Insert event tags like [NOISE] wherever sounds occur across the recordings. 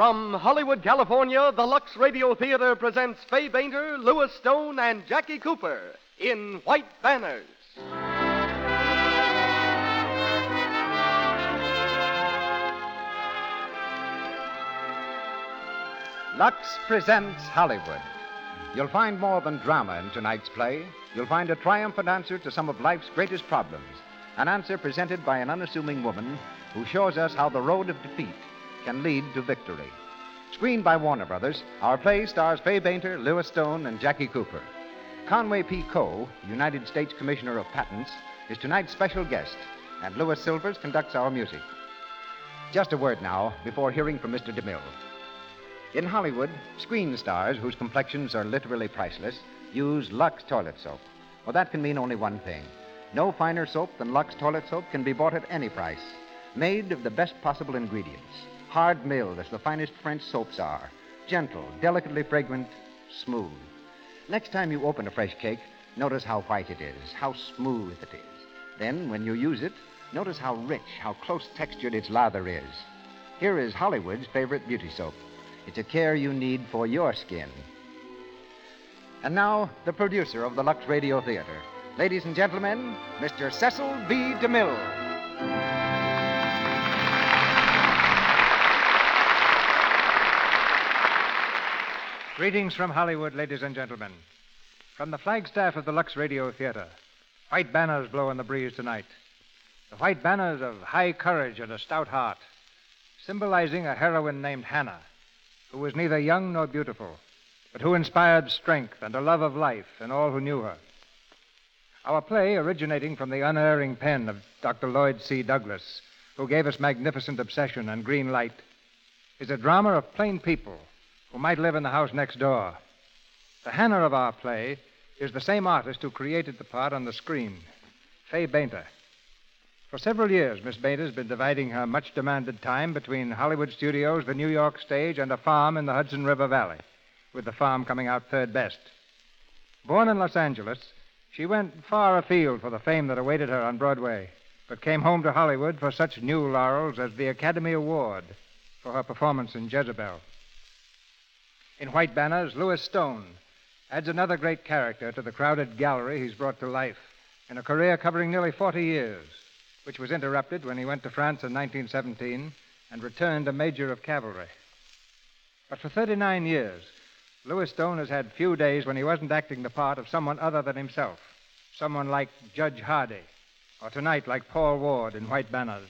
From Hollywood, California, the Lux Radio Theater presents Fay Bainter, Lewis Stone, and Jackie Cooper in White Banners. Lux presents Hollywood. You'll find more than drama in tonight's play. You'll find a triumphant answer to some of life's greatest problems. An answer presented by an unassuming woman who shows us how the road of defeat can lead to victory. Screened by Warner Brothers, our play stars Fay Bainter, Lewis Stone, and Jackie Cooper. Conway P. Coe, United States Commissioner of Patents, is tonight's special guest, and Louis Silvers conducts our music. Just a word now before hearing from Mr. DeMille. In Hollywood, screen stars whose complexions are literally priceless use Lux toilet soap. Well, that can mean only one thing. No finer soap than Lux toilet soap can be bought at any price. Made of the best possible ingredients, hard milled as the finest French soaps are, gentle, delicately fragrant, smooth. Next time you open a fresh cake, notice how white it is, how smooth it is. Then, when you use it, notice how rich, how close textured its lather is. Here is Hollywood's favorite beauty soap. It's a care you need for your skin. And now, the producer of the Lux Radio Theater. Ladies and gentlemen, Mr. Cecil B. DeMille. Greetings from Hollywood, ladies and gentlemen. From the flagstaff of the Lux Radio Theater, white banners blow in the breeze tonight. The white banners of high courage and a stout heart, symbolizing a heroine named Hannah, who was neither young nor beautiful, but who inspired strength and a love of life in all who knew her. Our play, originating from the unerring pen of Dr. Lloyd C. Douglas, who gave us magnificent obsession and green light, is a drama of plain people who might live in the house next door. The Hannah of our play is the same artist who created the part on the screen, Fay Bainter. For several years, Miss Bainter's been dividing her much demanded time between Hollywood studios, the New York stage, and a farm in the Hudson River Valley, with the farm coming out third best. Born in Los Angeles, she went far afield for the fame that awaited her on Broadway, but came home to Hollywood for such new laurels as the Academy Award for her performance in Jezebel. In White Banners, Lewis Stone adds another great character to the crowded gallery he's brought to life in a career covering nearly 40 years, which was interrupted when he went to France in 1917 and returned a major of cavalry. But for 39 years, Lewis Stone has had few days when he wasn't acting the part of someone other than himself, someone like Judge Hardy, or tonight like Paul Ward in White Banners.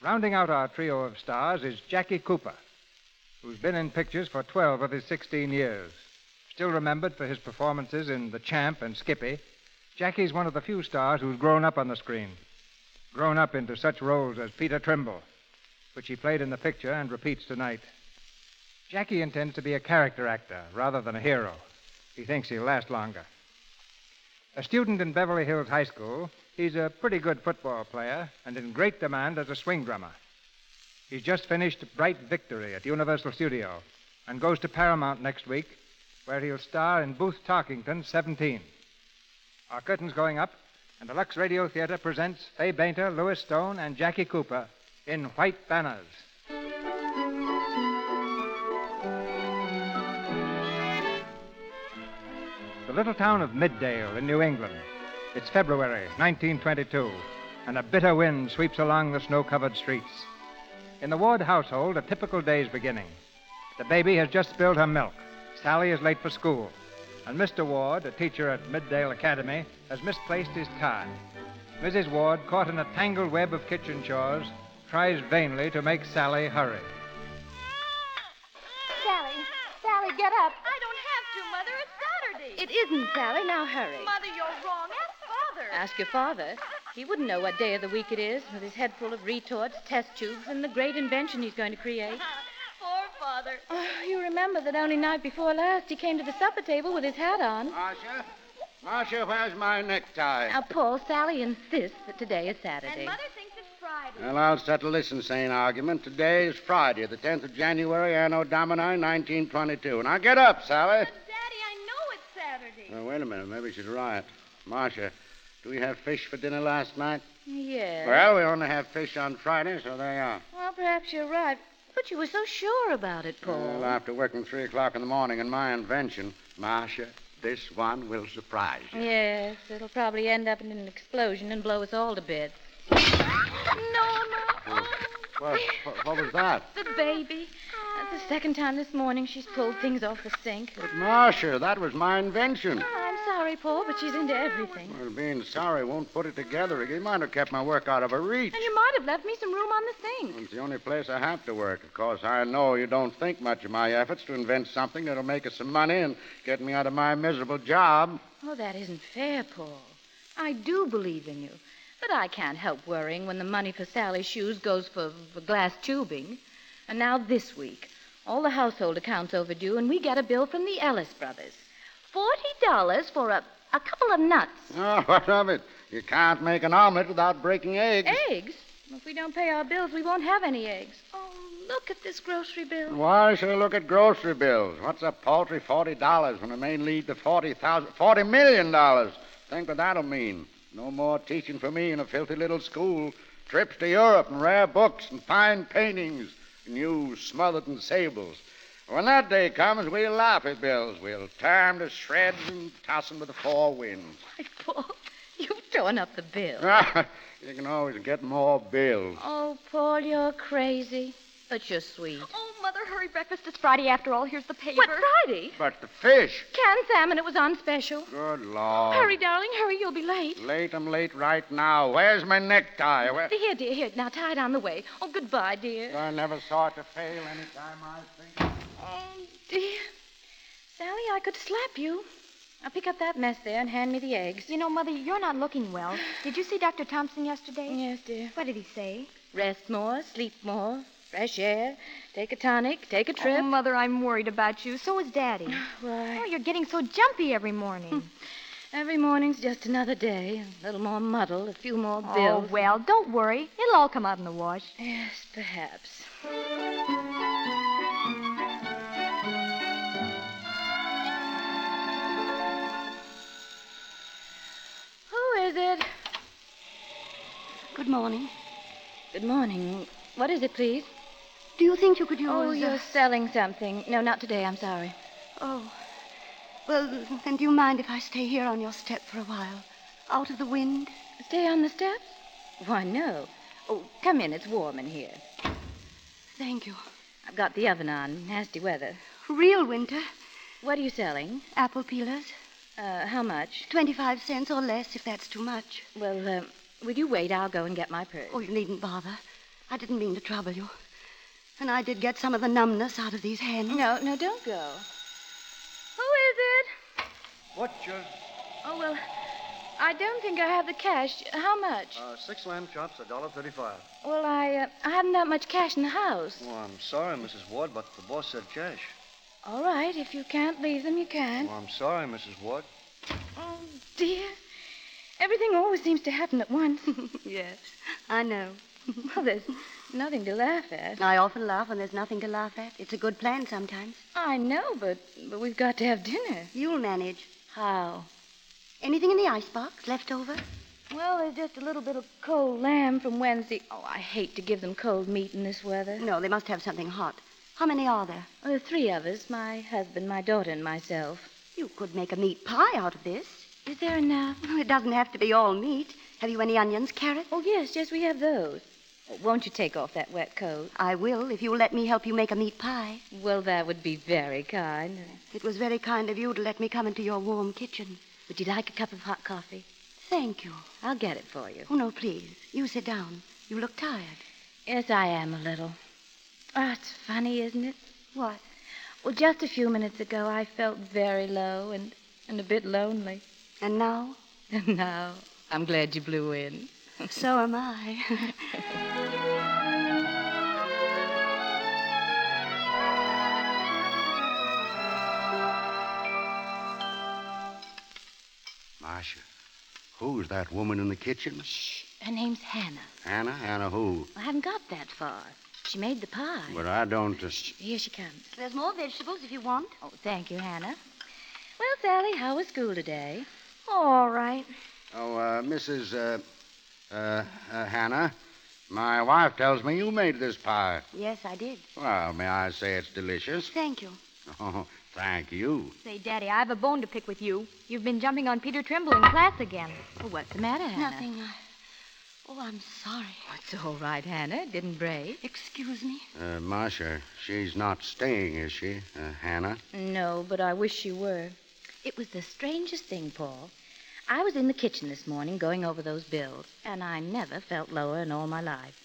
Rounding out our trio of stars is Jackie Cooper, who's been in pictures for 12 of his 16 years. Still remembered for his performances in The Champ and Skippy, Jackie's one of the few stars who's grown up on the screen. Grown up into such roles as Peter Trimble, which he played in the picture and repeats tonight. Jackie intends to be a character actor rather than a hero. He thinks he'll last longer. A student in Beverly Hills High School, he's a pretty good football player and in great demand as a swing drummer. He's just finished Bright Victory at Universal Studio and goes to Paramount next week, where he'll star in Booth Tarkington 17. Our curtain's going up, and the Lux Radio Theater presents Fay Bainter, Lewis Stone, and Jackie Cooper in White Banners. The little town of Middale in New England. It's February 1922, and a bitter wind sweeps along the snow covered streets. In the Ward household, a typical day's beginning. The baby has just spilled her milk. Sally is late for school. And Mr. Ward, a teacher at Middale Academy, has misplaced his tie. Mrs. Ward, caught in a tangled web of kitchen chores, tries vainly to make Sally hurry. Sally, Sally, get up. I don't have to, Mother. It's Saturday. It isn't, Sally. Now hurry. Mother, you're wrong. Ask Father. Ask your father. He wouldn't know what day of the week it is, with his head full of retorts, test tubes, and the great invention he's going to create. [LAUGHS] Poor Father. Oh, you remember that only night before last he came to the supper table with his hat on. Marcia? Marcia, where's my necktie? Now, Paul, Sally insists that today is Saturday. And Mother thinks it's Friday. Well, I'll settle this insane argument. Today is Friday, the 10th of January, Anno Domini, 1922. Now get up, Sally. But, Daddy, I know it's Saturday. Now, wait a minute. Maybe she's right. Marcia, do we have fish for dinner last night? Yes. Well, we only have fish on Friday, so there you are. Well, perhaps you're right. But you were so sure about it, Paul. Well, after working three o'clock in the morning on my invention, Marcia, this one will surprise you. Yes, it'll probably end up in an explosion and blow us all to bits. [LAUGHS] No, no. What, what, what was that? The baby. That's the second time this morning she's pulled things off the sink. But, Marcia, that was my invention. Oh, I'm sorry, Paul, but she's into everything. Well, being sorry won't put it together again. You might have kept my work out of her reach. And you might have left me some room on the sink. It's the only place I have to work. Of course, I know you don't think much of my efforts to invent something that'll make us some money and get me out of my miserable job. Oh, that isn't fair, Paul. I do believe in you. But I can't help worrying when the money for Sally's shoes goes for, for glass tubing. And now this week, all the household accounts overdue, and we get a bill from the Ellis brothers. Forty dollars for a, a couple of nuts. [LAUGHS] Oh, what of it? You can't make an omelet without breaking eggs. Eggs? If we don't pay our bills, we won't have any eggs. Oh, look at this grocery bill. Why should I look at grocery bills? What's a paltry forty dollars when it may lead to forty thousand, forty million dollars? Think what that'll mean. No more teaching for me in a filthy little school. Trips to Europe and rare books and fine paintings and you smothered in sables. When that day comes, we'll laugh at bills. We'll tear 'em to shreds and toss 'em to the four winds. [LAUGHS] Why, Paul, you've torn up the bill. Ah, you can always get more bills. Oh, Paul, you're crazy. But you're sweet. Oh, Mother, hurry. Breakfast is Friday after all. Here's the paper. What, Friday? But the fish. Canned salmon. It was on special. Good Lord. Hurry, darling. Hurry. You'll be late. Late, I'm late right now. Where's my necktie? Where... Here, dear. Here. Now tie it on the way. Oh, goodbye, dear. I never saw it to fail any time I think. Oh, dear. Sally, I could slap you. Now pick up that mess there and hand me the eggs. You know, Mother, you're not looking well. Did you see Dr. Thompson yesterday? Yes, dear. What did he say? Rest more, sleep more, fresh air, take a tonic, take a trip. Oh, Mother, I'm worried about you. So is Daddy. [SIGHS] Why? Oh, you're getting so jumpy every morning. Hmm. Every morning's just another day. A little more muddle, a few more oh, bills. oh, well, don't worry. It'll all come out in the wash. Yes, perhaps. Who is it? Good morning. Good morning. What is it, please? Do you think you could use... Oh, uh, you're selling something. No, not today. I'm sorry. Oh. Well, then do you mind if I stay here on your step for a while? Out of the wind? Stay on the steps? Why, no. Oh, come in. It's warm in here. Thank you. I've got the oven on. Nasty weather. Real winter. What are you selling? Apple peelers. Uh, how much? Twenty-five cents or less, if that's too much. Well, uh, will you wait? I'll go and get my purse. Oh, you needn't bother. I didn't mean to trouble you. And I did get some of the numbness out of these hands. No, no, don't go. Who is it? Butcher. Oh, well, I don't think I have the cash. How much? Uh, six lamb chops, a dollar thirty-five. Well, I uh, I haven't that much cash in the house. Oh, I'm sorry, Mrs. Ward, but the boss said cash. All right, if you can't leave them, you can. Oh, I'm sorry, Mrs. Ward. Oh, dear. Everything always seems to happen at once. [LAUGHS] yes, I know. [LAUGHS] well, there's nothing to laugh at. I often laugh when there's nothing to laugh at. It's a good plan sometimes. I know, but but we've got to have dinner. You'll manage. How? Anything in the icebox left over? Well, there's just a little bit of cold lamb from Wednesday. Oh, I hate to give them cold meat in this weather. No, they must have something hot. How many are there? Oh, well, there are three of us my husband, my daughter, and myself. You could make a meat pie out of this. Is there enough? It doesn't have to be all meat. Have you any onions, carrots? Oh, yes, yes, we have those. Won't you take off that wet coat? I will, if you'll let me help you make a meat pie. Well, that would be very kind. It was very kind of you to let me come into your warm kitchen. Would you like a cup of hot coffee? Thank you. I'll get it for you. Oh, no, please. You sit down. You look tired. Yes, I am a little. Oh, it's funny, isn't it? What? Well, just a few minutes ago, I felt very low and, and a bit lonely. And now? And [LAUGHS] now, I'm glad you blew in. So am I. Marcia, who's that woman in the kitchen? Shh. Her name's Hannah. Hannah? Hannah who? I haven't got that far. She made the pie. But I don't just. Here she comes. There's more vegetables if you want. Oh, thank you, Hannah. Well, Sally, how was school today? All right. Oh, uh, Mrs. Uh, uh, uh, Hannah, my wife tells me you made this pie. Yes, I did. Well, may I say it's delicious? Thank you. Oh, thank you. Say, Daddy, I have a bone to pick with you. You've been jumping on Peter Trimble in class again. Well, what's the matter, Hannah? Nothing. I... Oh, I'm sorry. It's all right, Hannah. It didn't break. Excuse me. Uh, Marcia, she's not staying, is she, uh, Hannah? No, but I wish she were. It was the strangest thing, Paul. I was in the kitchen this morning going over those bills, and I never felt lower in all my life.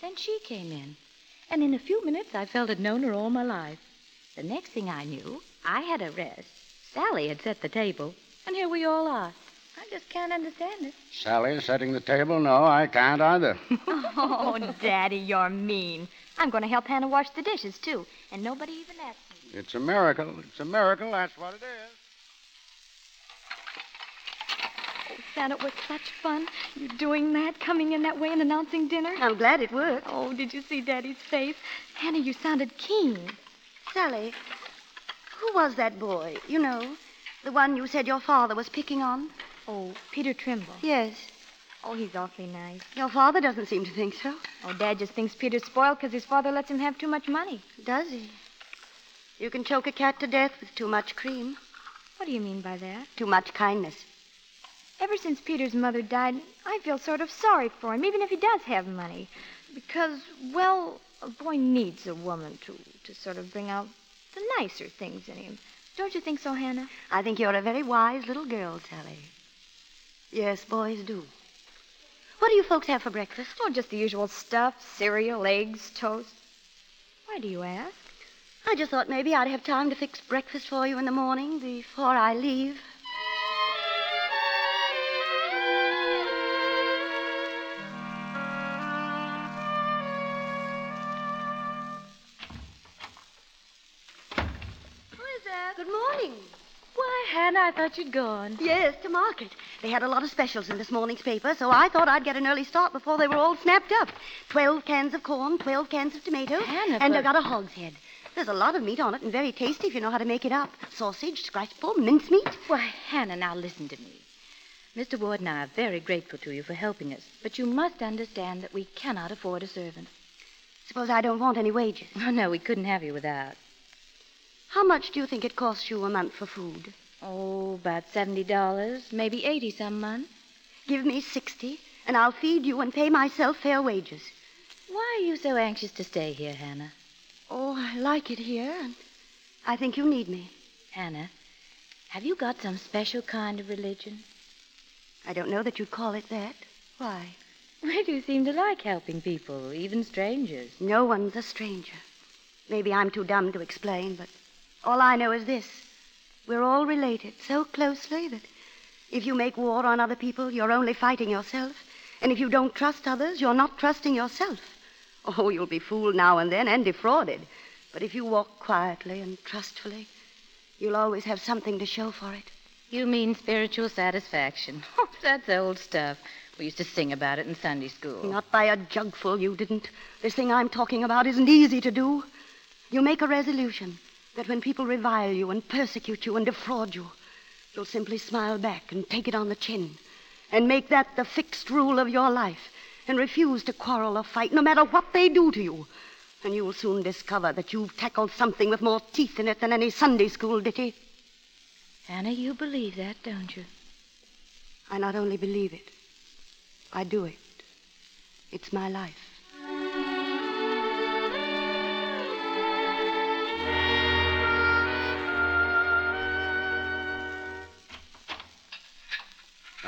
Then she came in, and in a few minutes I felt I'd known her all my life. The next thing I knew, I had a rest. Sally had set the table, and here we all are. I just can't understand it. Sally setting the table? No, I can't either. [LAUGHS] oh, Daddy, you're mean. I'm going to help Hannah wash the dishes, too, and nobody even asked me. It's a miracle. It's a miracle. That's what it is. Oh, Santa, it was such fun. You doing that, coming in that way and announcing dinner. I'm glad it worked. Oh, did you see Daddy's face? Hannah, you sounded keen. Sally, who was that boy? You know, the one you said your father was picking on? Oh, Peter Trimble. Yes. Oh, he's awfully nice. Your father doesn't seem to think so. Oh, Dad just thinks Peter's spoiled because his father lets him have too much money. Does he? You can choke a cat to death with too much cream. What do you mean by that? Too much kindness. Ever since Peter's mother died, I feel sort of sorry for him, even if he does have money. Because, well, a boy needs a woman to, to sort of bring out the nicer things in him. Don't you think so, Hannah? I think you're a very wise little girl, Sally. Yes, boys do. What do you folks have for breakfast? Oh, just the usual stuff cereal, eggs, toast. Why do you ask? I just thought maybe I'd have time to fix breakfast for you in the morning before I leave. I thought you'd gone. Yes, to market. They had a lot of specials in this morning's paper, so I thought I'd get an early start before they were all snapped up. Twelve cans of corn, twelve cans of tomatoes, Hannah, and I got a hogshead. There's a lot of meat on it and very tasty if you know how to make it up. Sausage, scratch pull, mincemeat. Why, Hannah, now listen to me. Mr. Ward and I are very grateful to you for helping us, but you must understand that we cannot afford a servant. Suppose I don't want any wages. Oh, [LAUGHS] no, we couldn't have you without. How much do you think it costs you a month for food? Oh, about $70, maybe 80 some month. Give me 60, and I'll feed you and pay myself fair wages. Why are you so anxious to stay here, Hannah? Oh, I like it here, and I think you need me. Hannah, have you got some special kind of religion? I don't know that you'd call it that. Why? Why do you seem to like helping people, even strangers? No one's a stranger. Maybe I'm too dumb to explain, but all I know is this. We're all related so closely that if you make war on other people, you're only fighting yourself. And if you don't trust others, you're not trusting yourself. [LAUGHS] Oh, you'll be fooled now and then and defrauded. But if you walk quietly and trustfully, you'll always have something to show for it. You mean spiritual satisfaction. [LAUGHS] Oh, that's old stuff. We used to sing about it in Sunday school. Not by a jugful, you didn't. This thing I'm talking about isn't easy to do. You make a resolution that when people revile you and persecute you and defraud you, you'll simply smile back and take it on the chin and make that the fixed rule of your life and refuse to quarrel or fight no matter what they do to you. And you'll soon discover that you've tackled something with more teeth in it than any Sunday school ditty. Anna, you believe that, don't you? I not only believe it, I do it. It's my life.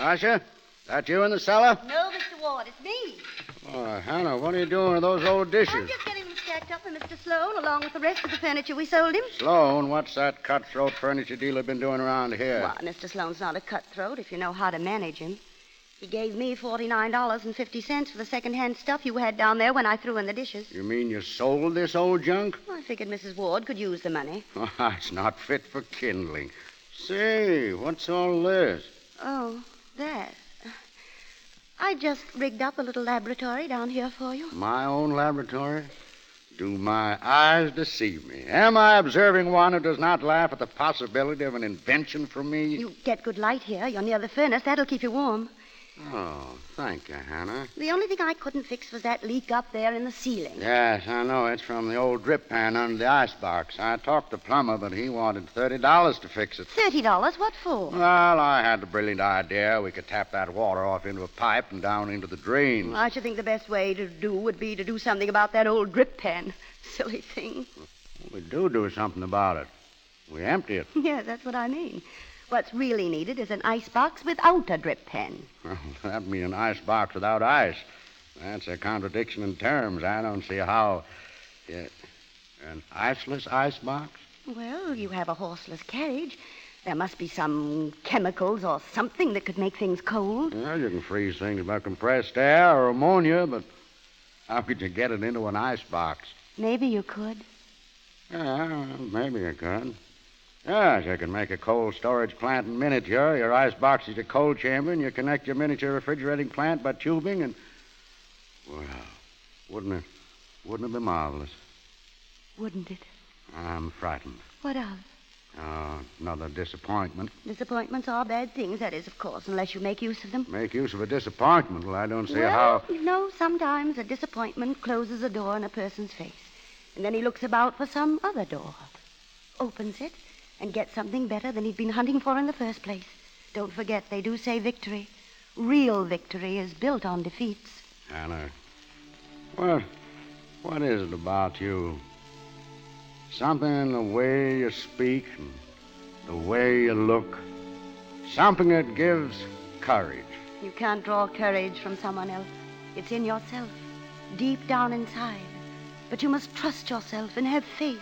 Asha, that you in the cellar? No, Mr. Ward, it's me. Oh, Hannah, what are you doing with those old dishes? I'm just getting them stacked up for Mr. Sloan, along with the rest of the furniture we sold him. Sloan, what's that cutthroat furniture dealer been doing around here? Why, Mr. Sloan's not a cutthroat if you know how to manage him. He gave me $49.50 for the second-hand stuff you had down there when I threw in the dishes. You mean you sold this old junk? I figured Mrs. Ward could use the money. Oh, [LAUGHS] it's not fit for kindling. Say, what's all this? Oh, that. I just rigged up a little laboratory down here for you. My own laboratory? Do my eyes deceive me? Am I observing one who does not laugh at the possibility of an invention from me? You get good light here. You're near the furnace. That'll keep you warm. Oh, thank you, Hannah. The only thing I couldn't fix was that leak up there in the ceiling. Yes, I know. It's from the old drip pan under the icebox. I talked to Plumber, but he wanted $30 to fix it. $30? What for? Well, I had the brilliant idea we could tap that water off into a pipe and down into the drain. Well, I should think the best way to do would be to do something about that old drip pan. [LAUGHS] Silly thing. We do do something about it. We empty it. [LAUGHS] yeah, that's what I mean. What's really needed is an ice box without a drip pen. Well, [LAUGHS] that means an ice box without ice. That's a contradiction in terms. I don't see how. An iceless ice box? Well, you have a horseless carriage. There must be some chemicals or something that could make things cold. Well, you can freeze things by compressed air or ammonia, but how could you get it into an ice box? Maybe you could. Yeah, well, maybe you could. Yes, you can make a cold storage plant in miniature. Your ice box is a cold chamber, and you connect your miniature refrigerating plant by tubing, and. Well, wouldn't it? Wouldn't it be marvelous? Wouldn't it? I'm frightened. What of? Oh, another disappointment. Disappointments are bad things, that is, of course, unless you make use of them. Make use of a disappointment? Well, I don't see well, how. you know, sometimes a disappointment closes a door in a person's face, and then he looks about for some other door, opens it, and get something better than he'd been hunting for in the first place. Don't forget, they do say victory. Real victory is built on defeats. Anna, what, what is it about you? Something in the way you speak and the way you look. Something that gives courage. You can't draw courage from someone else. It's in yourself, deep down inside. But you must trust yourself and have faith.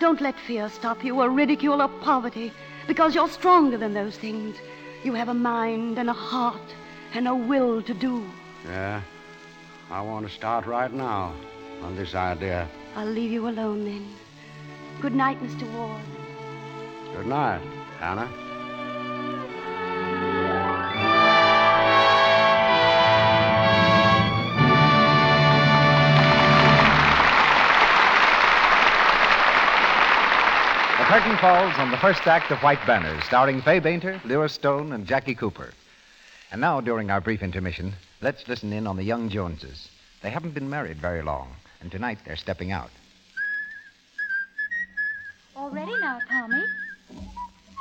Don't let fear stop you or ridicule or poverty, because you're stronger than those things. You have a mind and a heart and a will to do. Yeah, I want to start right now on this idea. I'll leave you alone then. Good night, Mr. Ward. Good night, Hannah. Curtain falls on the first act of White Banners, starring Fay Bainter, Lewis Stone, and Jackie Cooper. And now, during our brief intermission, let's listen in on the young Joneses. They haven't been married very long, and tonight they're stepping out. All ready now, Tommy?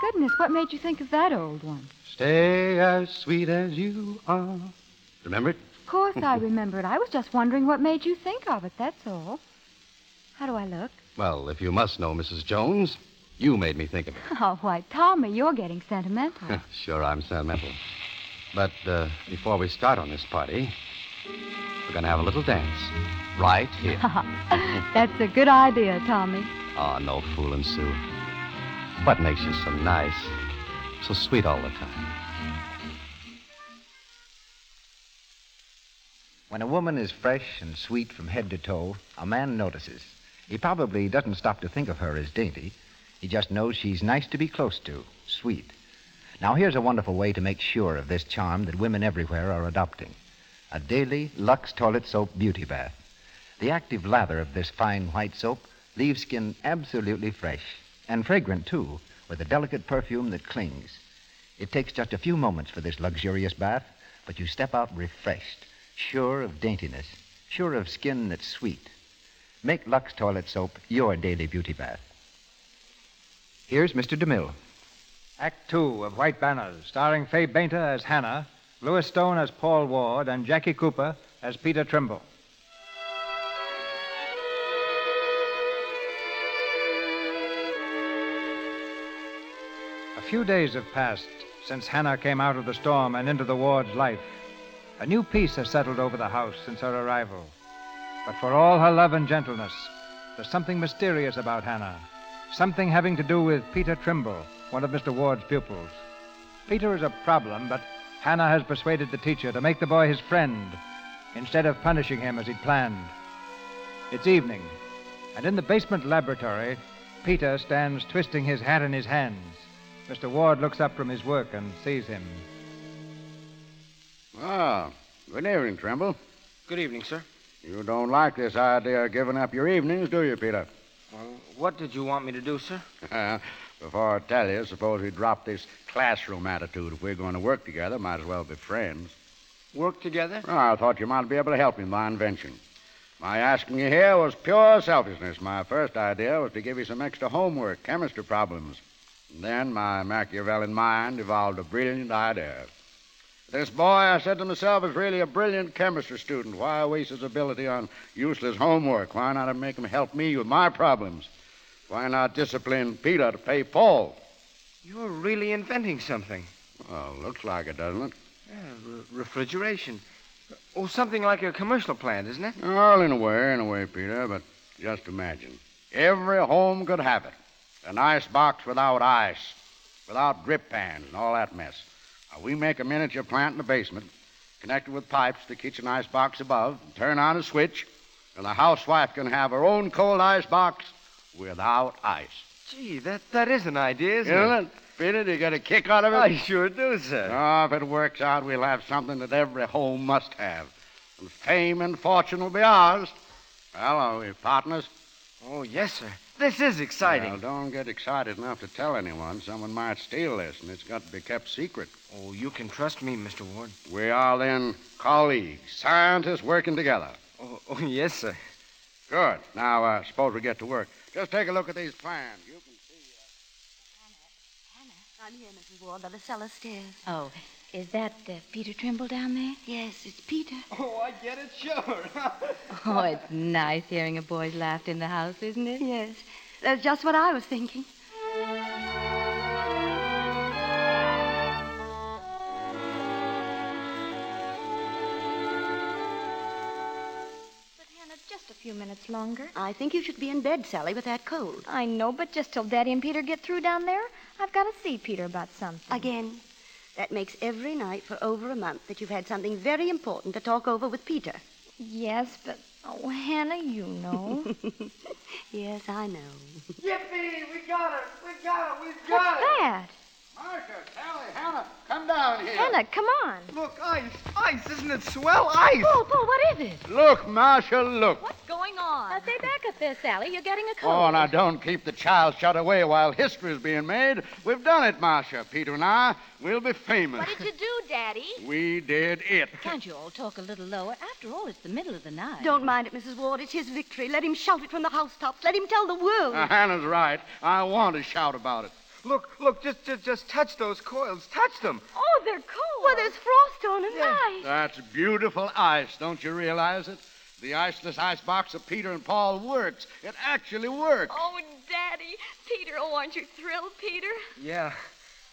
Goodness, what made you think of that old one? Stay as sweet as you are. Remember it? Of course I [LAUGHS] remember it. I was just wondering what made you think of it, that's all. How do I look? Well, if you must know, Mrs. Jones, you made me think of it. Oh, why, Tommy, you're getting sentimental. sure, I'm sentimental. But uh, before we start on this party, We're going to have a little dance. Right here. [LAUGHS] That's a good idea, Tommy. Oh, no fooling, Sue. What makes you so nice? So sweet all the time. When a woman is fresh and sweet from head to toe, a man notices. He probably doesn't stop to think of her as dainty. He just knows she's nice to be close to, sweet. Now, here's a wonderful way to make sure of this charm that women everywhere are adopting a daily Lux Toilet Soap Beauty Bath. The active lather of this fine white soap leaves skin absolutely fresh and fragrant, too, with a delicate perfume that clings. It takes just a few moments for this luxurious bath, but you step out refreshed, sure of daintiness, sure of skin that's sweet. Make Lux Toilet Soap your daily beauty bath. Here's Mr. DeMille. Act two of White Banners, starring Fay Bainter as Hannah, Lewis Stone as Paul Ward, and Jackie Cooper as Peter Trimble. A few days have passed since Hannah came out of the storm and into the ward's life. A new peace has settled over the house since her arrival. But for all her love and gentleness, there's something mysterious about Hannah. Something having to do with Peter Trimble, one of Mr. Ward's pupils. Peter is a problem, but Hannah has persuaded the teacher to make the boy his friend instead of punishing him as he'd planned. It's evening, and in the basement laboratory, Peter stands twisting his hat in his hands. Mr. Ward looks up from his work and sees him. Ah, good evening, Trimble. Good evening, sir. You don't like this idea of giving up your evenings, do you, Peter? What did you want me to do, sir? Before I tell you, suppose we drop this classroom attitude. If we're going to work together, might as well be friends. Work together? Well, I thought you might be able to help me with my invention. My asking you here was pure selfishness. My first idea was to give you some extra homework, chemistry problems. And then my Machiavellian mind evolved a brilliant idea. This boy, I said to myself, is really a brilliant chemistry student. Why waste his ability on useless homework? Why not make him help me with my problems? Why not discipline Peter to pay Paul? You're really inventing something. Well, looks like it, doesn't it? Yeah, re- refrigeration. Oh, something like a commercial plant, isn't it? Well, in a way, in a way, Peter, but just imagine. Every home could have it. An ice box without ice, without drip pans, and all that mess. Now, we make a miniature plant in the basement, connected with pipes to the kitchen ice box above, and turn on a switch, and the housewife can have her own cold ice box without ice. Gee, that, that is an idea, isn't it? it? Peter, do you get a kick out of it? I sure do, sir. Oh, if it works out, we'll have something that every home must have. And fame and fortune will be ours. Well, are we partners? Oh, yes, sir. This is exciting. Well, don't get excited enough to tell anyone. Someone might steal this, and it's got to be kept secret. Oh, you can trust me, Mr. Ward. We are then colleagues, scientists working together. Oh, oh yes, sir. Good. Now, uh, suppose we get to work. Just take a look at these plans. You can see. Uh... Hannah, Hannah, I'm here, Mrs. Ward, by the cellar stairs. Oh, is that uh, Peter Trimble down there? Yes, it's Peter. Oh, I get it, sure. [LAUGHS] Oh, it's nice hearing a boy's laugh in the house, isn't it? Yes, that's just what I was thinking. Few minutes longer. I think you should be in bed, Sally, with that cold. I know, but just till Daddy and Peter get through down there, I've got to see Peter about something. Again. That makes every night for over a month that you've had something very important to talk over with Peter. Yes, but, oh, Hannah, you know. [LAUGHS] yes, I know. Yippee! We got it! We got it! We What's got it! that? Martha, Sally, Hannah, come down here. Hannah, come on. Look, ice! Ice! Isn't it swell? Ice! Paul, Paul, what is it? Look, Marshal, look. What's going on? Now, stay back up there, Sally. You're getting a oh, cold. Oh, now don't keep the child shut away while history's being made. We've done it, Marcia. Peter and I. We'll be famous. What did you do, Daddy? We did it. Can't you all talk a little lower? After all, it's the middle of the night. Don't mind it, Mrs. Ward. It's his victory. Let him shout it from the housetops. Let him tell the world. Now, Hannah's right. I want to shout about it. Look, look, just, just, just touch those coils. Touch them. Oh, they're cold. Well, there's frost on them. Ice. That's beautiful ice. Don't you realize it? The iceless ice box of Peter and Paul works. It actually works. Oh, Daddy. Peter, oh, aren't you thrilled, Peter? Yeah,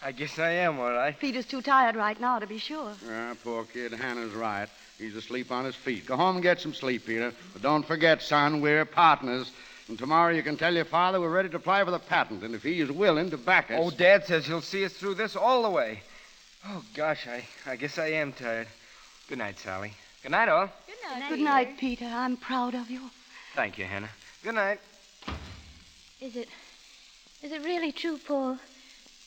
I guess I am, all right. Peter's too tired right now to be sure. Ah, poor kid, Hannah's right. He's asleep on his feet. Go home and get some sleep, Peter. But don't forget, son, we're partners. And tomorrow you can tell your father we're ready to apply for the patent, and if he is willing to back us. Oh, Dad says he'll see us through this all the way. Oh, gosh, I, I guess I am tired. Good night, Sally. Good night, all. Good night. Good night, Peter. I'm proud of you. Thank you, Hannah. Good night. Is it. Is it really true, Paul?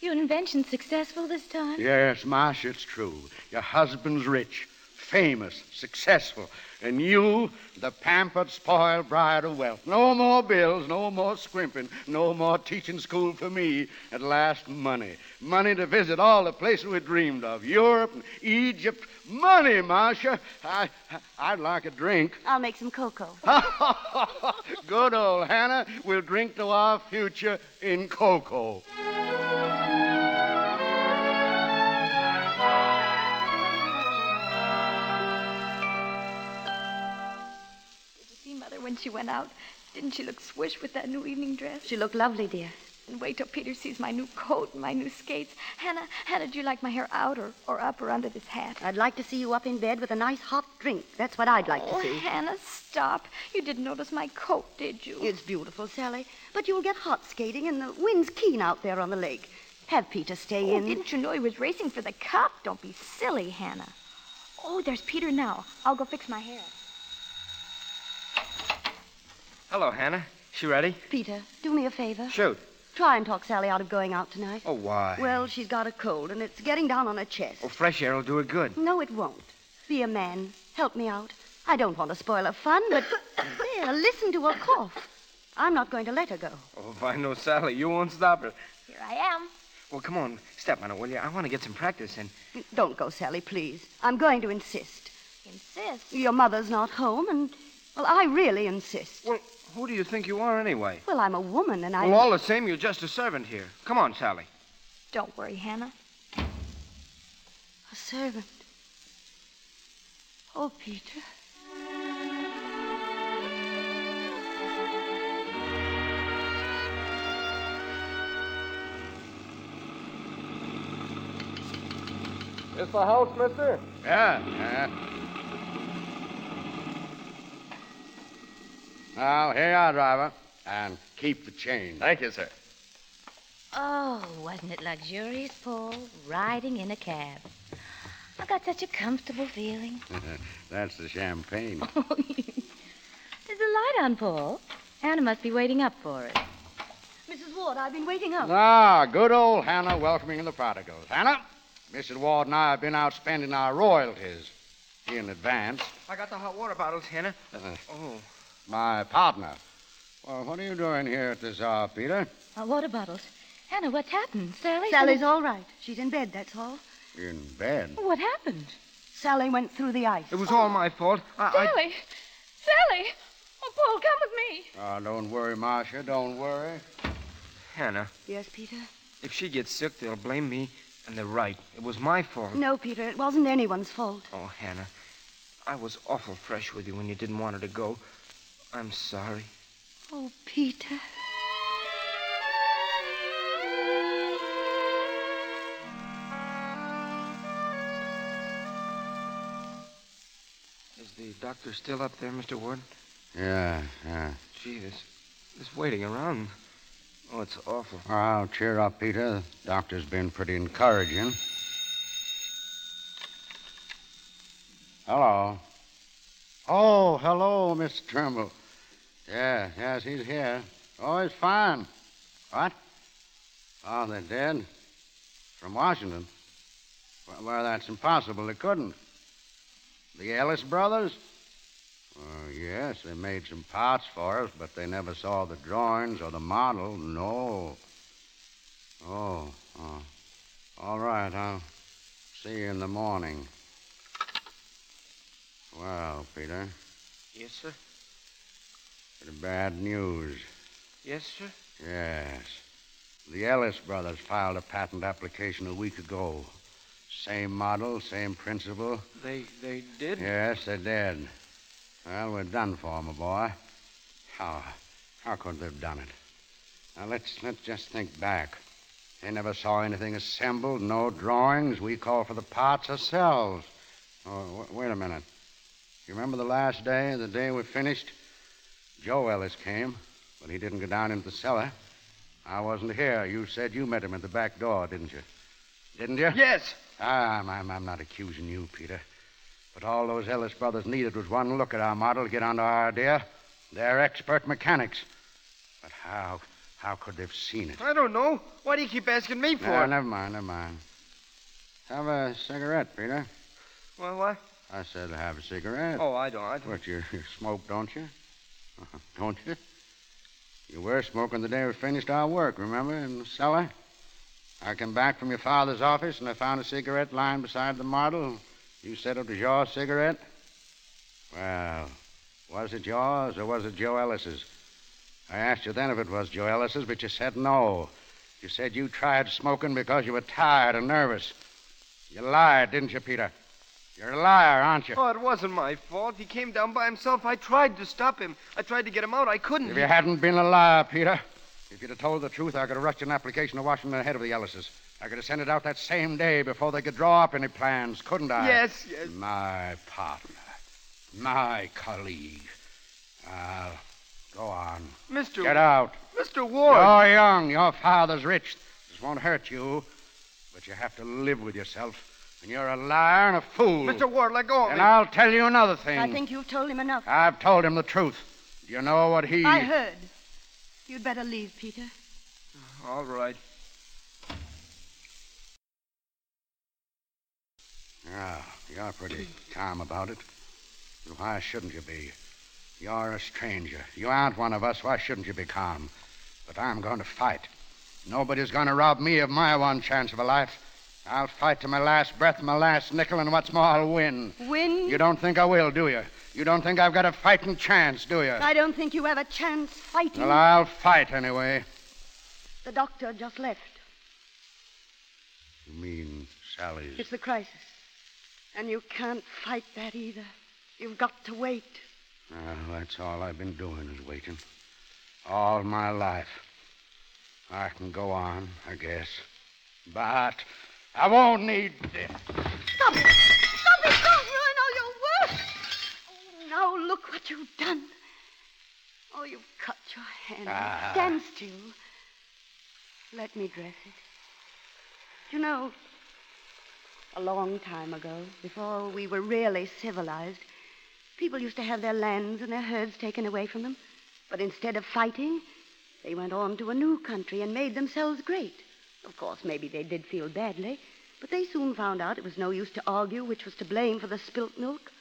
Your invention's successful this time? Yes, Marsh, it's true. Your husband's rich, famous, successful. And you, the pampered, spoiled bride of wealth. No more bills, no more scrimping, no more teaching school for me. At last, money. Money to visit all the places we dreamed of. Europe and Egypt. Money, Marcia. I, I'd like a drink. I'll make some cocoa. [LAUGHS] Good old Hannah. We'll drink to our future in cocoa. When she went out? Didn't she look swish with that new evening dress? She looked lovely, dear. And wait till Peter sees my new coat and my new skates. Hannah, Hannah, do you like my hair out or, or up or under this hat? I'd like to see you up in bed with a nice hot drink. That's what I'd like oh, to see. Hannah, stop. You didn't notice my coat, did you? It's beautiful, Sally. But you'll get hot skating, and the wind's keen out there on the lake. Have Peter stay Oh, in. didn't you know he was racing for the cup? Don't be silly, Hannah. Oh, there's Peter now. I'll go fix my hair. Hello, Hannah. She ready? Peter, do me a favor. Shoot. Try and talk Sally out of going out tonight. Oh, why? Well, she's got a cold, and it's getting down on her chest. Oh, fresh air will do her good. No, it won't. Be a man. Help me out. I don't want to spoil her fun, but [COUGHS] there, listen to her cough. I'm not going to let her go. Oh, if I know Sally, you won't stop her. Here I am. Well, come on. Step on it, will you? I want to get some practice in. Don't go, Sally, please. I'm going to insist. Insist? Your mother's not home, and, well, I really insist. Well, who do you think you are anyway? Well, I'm a woman, and I. Well, all the same, you're just a servant here. Come on, Sally. Don't worry, Hannah. A servant. Oh, Peter. This the house, mister? Yeah, yeah. Now, here you are, driver. And keep the change. Thank you, sir. Oh, wasn't it luxurious, Paul? Riding in a cab. I got such a comfortable feeling. [LAUGHS] That's the champagne. [LAUGHS] There's a light on, Paul. Hannah must be waiting up for it. Mrs. Ward, I've been waiting up. Ah, good old Hannah welcoming the prodigals. Hannah, Mrs. Ward and I have been out spending our royalties in advance. I got the hot water bottles, Hannah. Uh, Oh. My partner. Well, what are you doing here at this hour, Peter? Uh, water bottles. Hannah, what's happened? Sally? Sally's all right. She's in bed, that's all. In bed. What happened? Sally went through the ice. It was all my fault. I, I... Sally! Sally! Oh, Paul, come with me. Oh, don't worry, Marcia. Don't worry. Hannah, Yes, Peter? if she gets sick, they'll blame me, and they're right. It was my fault. No, Peter, it wasn't anyone's fault. Oh, Hannah, I was awful fresh with you when you didn't want her to go. I'm sorry. Oh, Peter. Is the doctor still up there, Mr. Ward? Yeah, yeah. Gee, this, this waiting around. Oh, it's awful. Well, cheer up, Peter. The doctor's been pretty encouraging. Hello. Oh, hello, Miss Trimble. Yeah, yes, he's here. Oh, he's fine. What? Oh, they're dead? From Washington? Well, well, that's impossible. They couldn't. The Ellis brothers? Oh, yes, they made some parts for us, but they never saw the drawings or the model. No. Oh, oh. All right, I'll see you in the morning. Well, Peter, Yes, sir. Bad news. Yes, sir. Yes. The Ellis brothers filed a patent application a week ago. Same model, same principle. They they did? Yes, they did. Well, we're done for, my boy. How? How could they have done it? Now let's let's just think back. They never saw anything assembled, no drawings. We called for the parts ourselves. Oh, w- wait a minute. You remember the last day, the day we finished? Joe Ellis came, but he didn't go down into the cellar. I wasn't here. You said you met him at the back door, didn't you? Didn't you? Yes. Ah, I'm, I'm, I'm not accusing you, Peter. But all those Ellis brothers needed was one look at our model to get onto our idea. They're expert mechanics. But how, how could they've seen it? I don't know. Why do you keep asking me for No, it? never mind, never mind. Have a cigarette, Peter. Well, what? I said have a cigarette. Oh, I don't. I don't. What, you, you smoke, don't you? [LAUGHS] Don't you? You were smoking the day we finished our work, remember, in the cellar? I came back from your father's office and I found a cigarette lying beside the model. You said it was your cigarette? Well, was it yours or was it Joe Ellis's? I asked you then if it was Joe Ellis's, but you said no. You said you tried smoking because you were tired and nervous. You lied, didn't you, Peter? You're a liar, aren't you? Oh, it wasn't my fault. He came down by himself. I tried to stop him. I tried to get him out. I couldn't. If you hadn't been a liar, Peter, if you'd have told the truth, I could have rushed an application to Washington ahead of the Ellises. I could have sent it out that same day before they could draw up any plans, couldn't I? Yes, yes. My partner, my colleague. Well, go on. Mr. Get out. Mr. Ward. You're young. Your father's rich. This won't hurt you. But you have to live with yourself. And you're a liar and a fool. Mr. Ward, let go of And me. I'll tell you another thing. I think you've told him enough. I've told him the truth. Do you know what he. I heard. You'd better leave, Peter. Oh, all right. Yeah, you're pretty calm about it. Why shouldn't you be? You're a stranger. You aren't one of us. Why shouldn't you be calm? But I'm going to fight. Nobody's going to rob me of my one chance of a life. I'll fight to my last breath, my last nickel, and what's more, I'll win. Win? You don't think I will, do you? You don't think I've got a fighting chance, do you? I don't think you have a chance fighting. Well, I'll fight anyway. The doctor just left. You mean Sally's? It's the crisis. And you can't fight that either. You've got to wait. Well, that's all I've been doing is waiting. All my life. I can go on, I guess. But I won't need this. Stop it! Stop it! Don't ruin all your work! Oh, now look what you've done. Oh, you've cut your hand. Ah. Stand still. Let me dress it. You know, a long time ago, before we were really civilized, people used to have their lands and their herds taken away from them. But instead of fighting, they went on to a new country and made themselves great. Of course, maybe they did feel badly, but they soon found out it was no use to argue which was to blame for the spilt milk.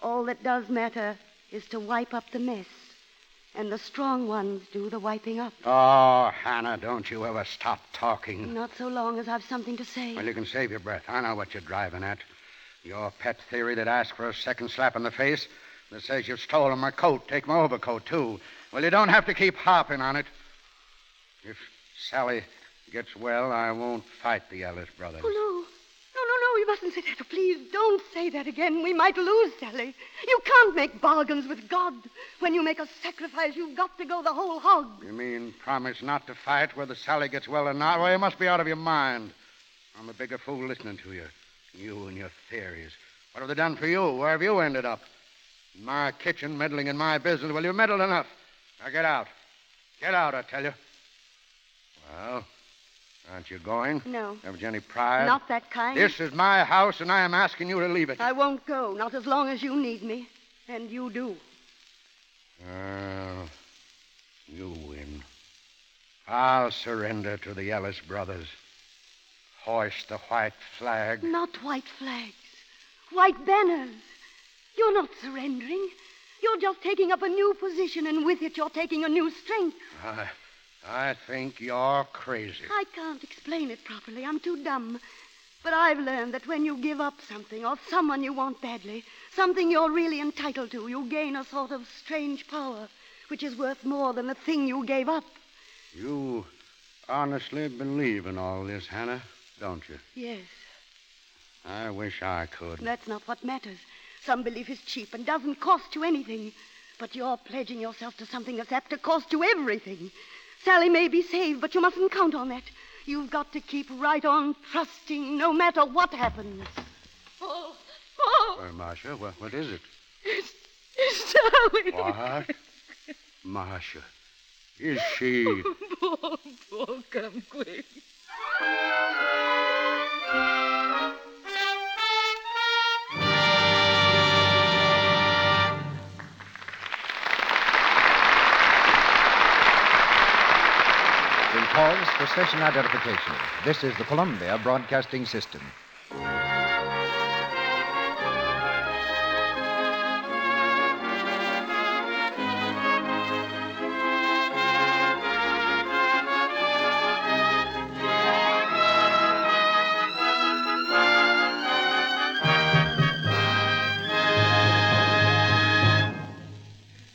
All that does matter is to wipe up the mess. And the strong ones do the wiping up. Oh, Hannah, don't you ever stop talking. Not so long as I've something to say. Well, you can save your breath. I know what you're driving at. Your pet theory that asks for a second slap in the face, that says you've stolen my coat, take my overcoat, too. Well, you don't have to keep harping on it. If Sally gets well, I won't fight the Ellis brothers. Oh, no. No, no, no, you mustn't say that. Please don't say that again. We might lose Sally. You can't make bargains with God. When you make a sacrifice, you've got to go the whole hog. You mean promise not to fight whether Sally gets well or not? Well, you must be out of your mind. I'm a bigger fool listening to you. You and your theories. What have they done for you? Where have you ended up? In my kitchen, meddling in my business. Well, you've meddled enough. Now get out. Get out, I tell you. Well, aren't you going? No. Haven't you any pride? Not that kind. This is my house, and I am asking you to leave it. I won't go, not as long as you need me. And you do. Well, you win. I'll surrender to the Ellis brothers. Hoist the white flag. Not white flags, white banners. You're not surrendering. You're just taking up a new position, and with it, you're taking a new strength. I, I think you're crazy. I can't explain it properly. I'm too dumb. But I've learned that when you give up something or someone you want badly, something you're really entitled to, you gain a sort of strange power, which is worth more than the thing you gave up. You honestly believe in all this, Hannah, don't you? Yes, I wish I could. that's not what matters. Some belief is cheap and doesn't cost you anything. But you're pledging yourself to something that's apt to cost you everything. Sally may be saved, but you mustn't count on that. You've got to keep right on trusting no matter what happens. Oh, oh! Well, Marcia, what, what is it? It's, it's Sally. What? Marcia. Is she? [LAUGHS] Paul, Paul, come quick. Pause for station identification. This is the Columbia Broadcasting System.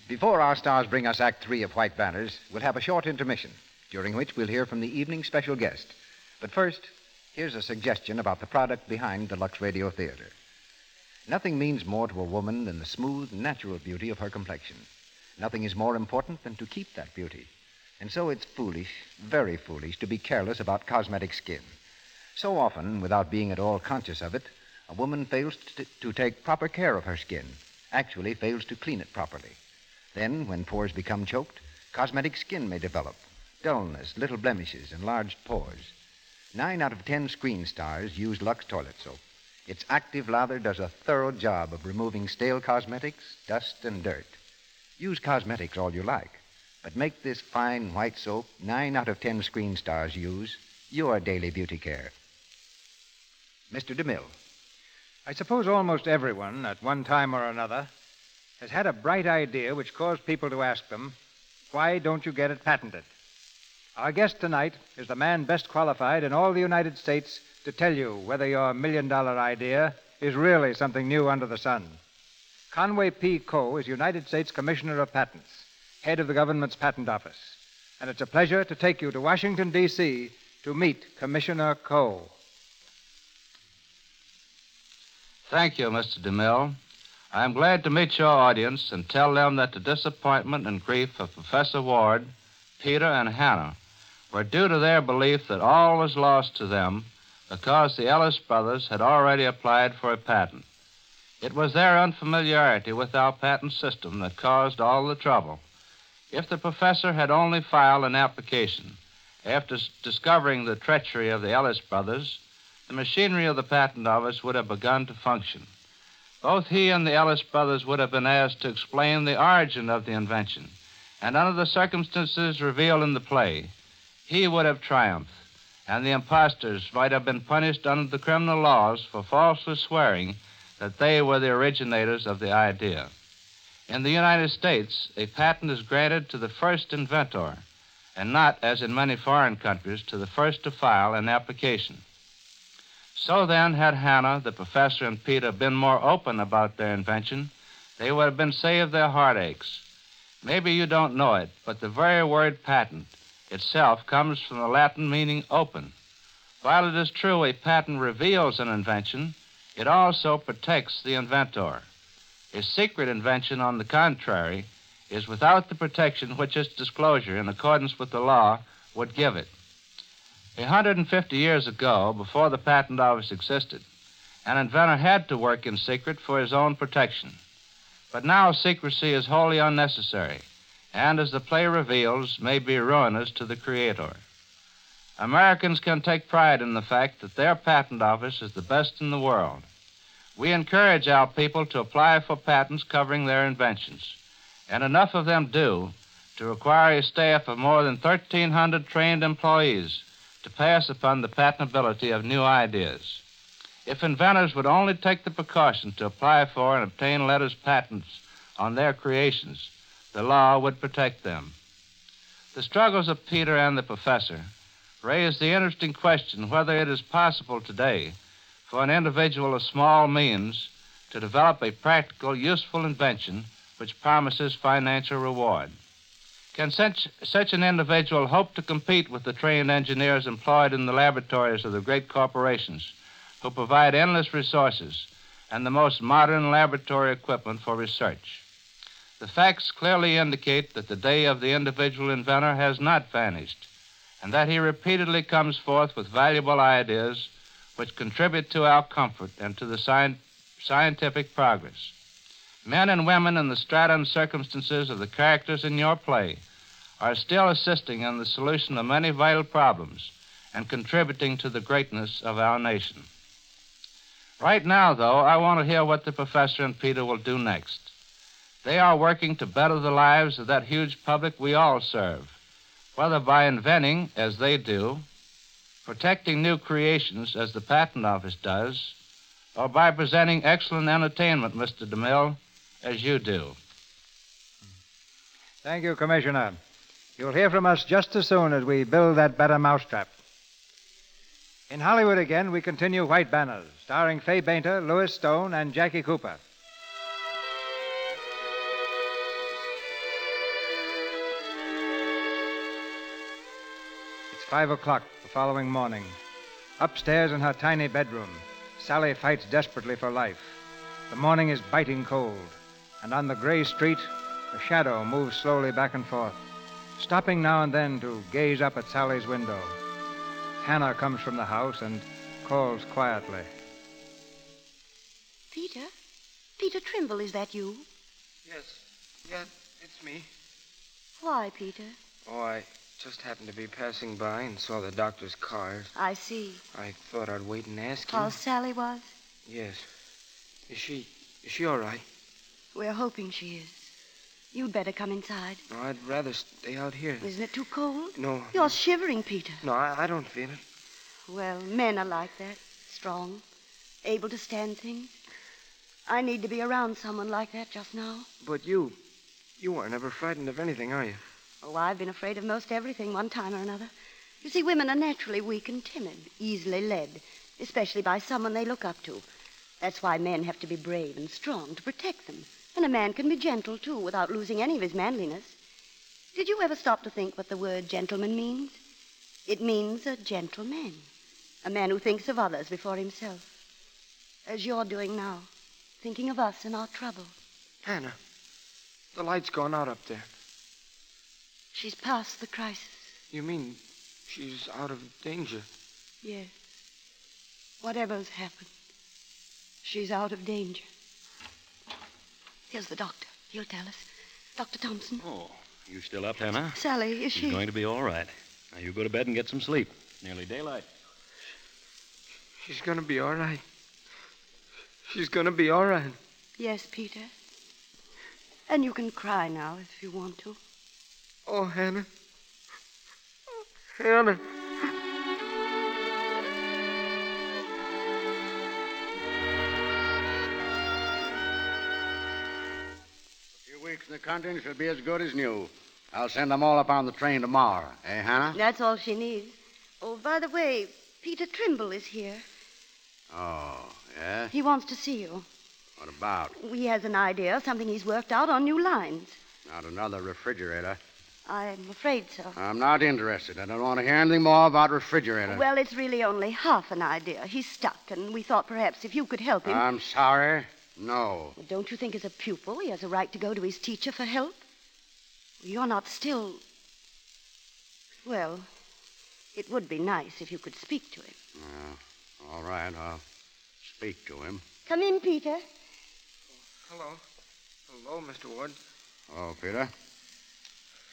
Before our stars bring us Act Three of White Banners, we'll have a short intermission, during which we'll hear from the evening's special guest. But first, here's a suggestion about the product behind the Lux Radio Theater. Nothing means more to a woman than the smooth, natural beauty of her complexion. Nothing is more important than to keep that beauty. And so it's foolish, very foolish, to be careless about cosmetic skin. So often, without being at all conscious of it, a woman fails to, to take proper care of her skin, actually fails to clean it properly. Then, when pores become choked, cosmetic skin may develop dullness, little blemishes, enlarged pores. Nine out of ten screen stars use Lux toilet soap. Its active lather does a thorough job of removing stale cosmetics, dust, and dirt. Use cosmetics all you like, but make this fine white soap nine out of ten screen stars use your daily beauty care. Mr. DeMille. I suppose almost everyone, at one time or another, has had a bright idea which caused people to ask them, why don't you get it patented? Our guest tonight is the man best qualified in all the United States to tell you whether your million dollar idea is really something new under the sun. Conway P. Coe is United States Commissioner of Patents, head of the government's patent office. And it's a pleasure to take you to Washington, D.C. to meet Commissioner Coe. Thank you, Mr. DeMille. I am glad to meet your audience and tell them that the disappointment and grief of Professor Ward, Peter, and Hannah were due to their belief that all was lost to them because the Ellis brothers had already applied for a patent. It was their unfamiliarity with our patent system that caused all the trouble. If the professor had only filed an application after s- discovering the treachery of the Ellis brothers, the machinery of the patent office would have begun to function. Both he and the Ellis brothers would have been asked to explain the origin of the invention, and under the circumstances revealed in the play, he would have triumphed, and the impostors might have been punished under the criminal laws for falsely swearing that they were the originators of the idea. In the United States, a patent is granted to the first inventor, and not, as in many foreign countries, to the first to file an application. So then, had Hannah, the professor, and Peter been more open about their invention, they would have been saved their heartaches. Maybe you don't know it, but the very word patent itself comes from the Latin meaning open. While it is true a patent reveals an invention, it also protects the inventor. A secret invention, on the contrary, is without the protection which its disclosure, in accordance with the law, would give it. A 150 years ago, before the patent office existed, an inventor had to work in secret for his own protection. But now secrecy is wholly unnecessary, and as the play reveals, may be ruinous to the creator. Americans can take pride in the fact that their patent office is the best in the world. We encourage our people to apply for patents covering their inventions, and enough of them do to require a staff of more than 1,300 trained employees to pass upon the patentability of new ideas. If inventors would only take the precaution to apply for and obtain letters patents on their creations, the law would protect them. The struggles of Peter and the professor raise the interesting question whether it is possible today for an individual of small means to develop a practical, useful invention which promises financial reward. Can such, such an individual hope to compete with the trained engineers employed in the laboratories of the great corporations who provide endless resources and the most modern laboratory equipment for research? The facts clearly indicate that the day of the individual inventor has not vanished, and that he repeatedly comes forth with valuable ideas which contribute to our comfort and to the sci- scientific progress. men and women in the strata and circumstances of the characters in your play are still assisting in the solution of many vital problems and contributing to the greatness of our nation. Right now, though, I want to hear what the professor and Peter will do next. They are working to better the lives of that huge public we all serve, whether by inventing, as they do, protecting new creations, as the Patent Office does, or by presenting excellent entertainment, Mr. DeMille, as you do. Thank you, Commissioner. You'll hear from us just as soon as we build that better mousetrap. In Hollywood again, we continue White Banners, starring Fay Bainter, Lewis Stone, and Jackie Cooper. It's five o'clock the following morning. Upstairs in her tiny bedroom, Sally fights desperately for life. The morning is biting cold, and on the gray street, a shadow moves slowly back and forth, stopping now and then to gaze up at Sally's window. Hannah comes from the house and calls quietly. Peter? Peter Trimble, is that you? Yes, Yes, it's me. Why, Peter? Oh, I just happened to be passing by and saw the doctor's cars. I see. I thought I'd wait and ask you. How Sally was? Yes. Is she. Is she all right? We're hoping she is. You'd better come inside. No, I'd rather stay out here. Isn't it too cold? No. You're shivering, Peter. No, I, I don't feel it. Well, men are like that. Strong. Able to stand things. I need to be around someone like that just now. But you. You are never frightened of anything, are you? Oh, I've been afraid of most everything one time or another. You see, women are naturally weak and timid, easily led, especially by someone they look up to. That's why men have to be brave and strong to protect them. And a man can be gentle, too, without losing any of his manliness. Did you ever stop to think what the word gentleman means? It means a gentleman, a man who thinks of others before himself. As you're doing now, thinking of us and our trouble. Anna, the light's gone out up there. She's past the crisis. You mean she's out of danger? Yes. Whatever's happened, she's out of danger. Here's the doctor. He'll tell us. Dr. Thompson. Oh, you still up, Hannah? Sally, is She's she? going to be all right. Now you go to bed and get some sleep. Nearly daylight. She's gonna be all right. She's gonna be all right. Yes, Peter. And you can cry now if you want to. Oh, Hannah. Hannah. A few weeks in the contents and she'll be as good as new. I'll send them all up on the train tomorrow. Eh, Hannah? That's all she needs. Oh, by the way, Peter Trimble is here. Oh, yeah? He wants to see you. What about? He has an idea, something he's worked out on new lines. Not another refrigerator. I'm afraid so. I'm not interested. I don't want to hear anything more about refrigerator. Well, it's really only half an idea. He's stuck, and we thought perhaps if you could help him. I'm sorry. No. Well, don't you think, as a pupil, he has a right to go to his teacher for help? You're not still. Well, it would be nice if you could speak to him. Uh, all right, I'll speak to him. Come in, Peter. Hello. Hello, Mr. Ward. Oh, Peter.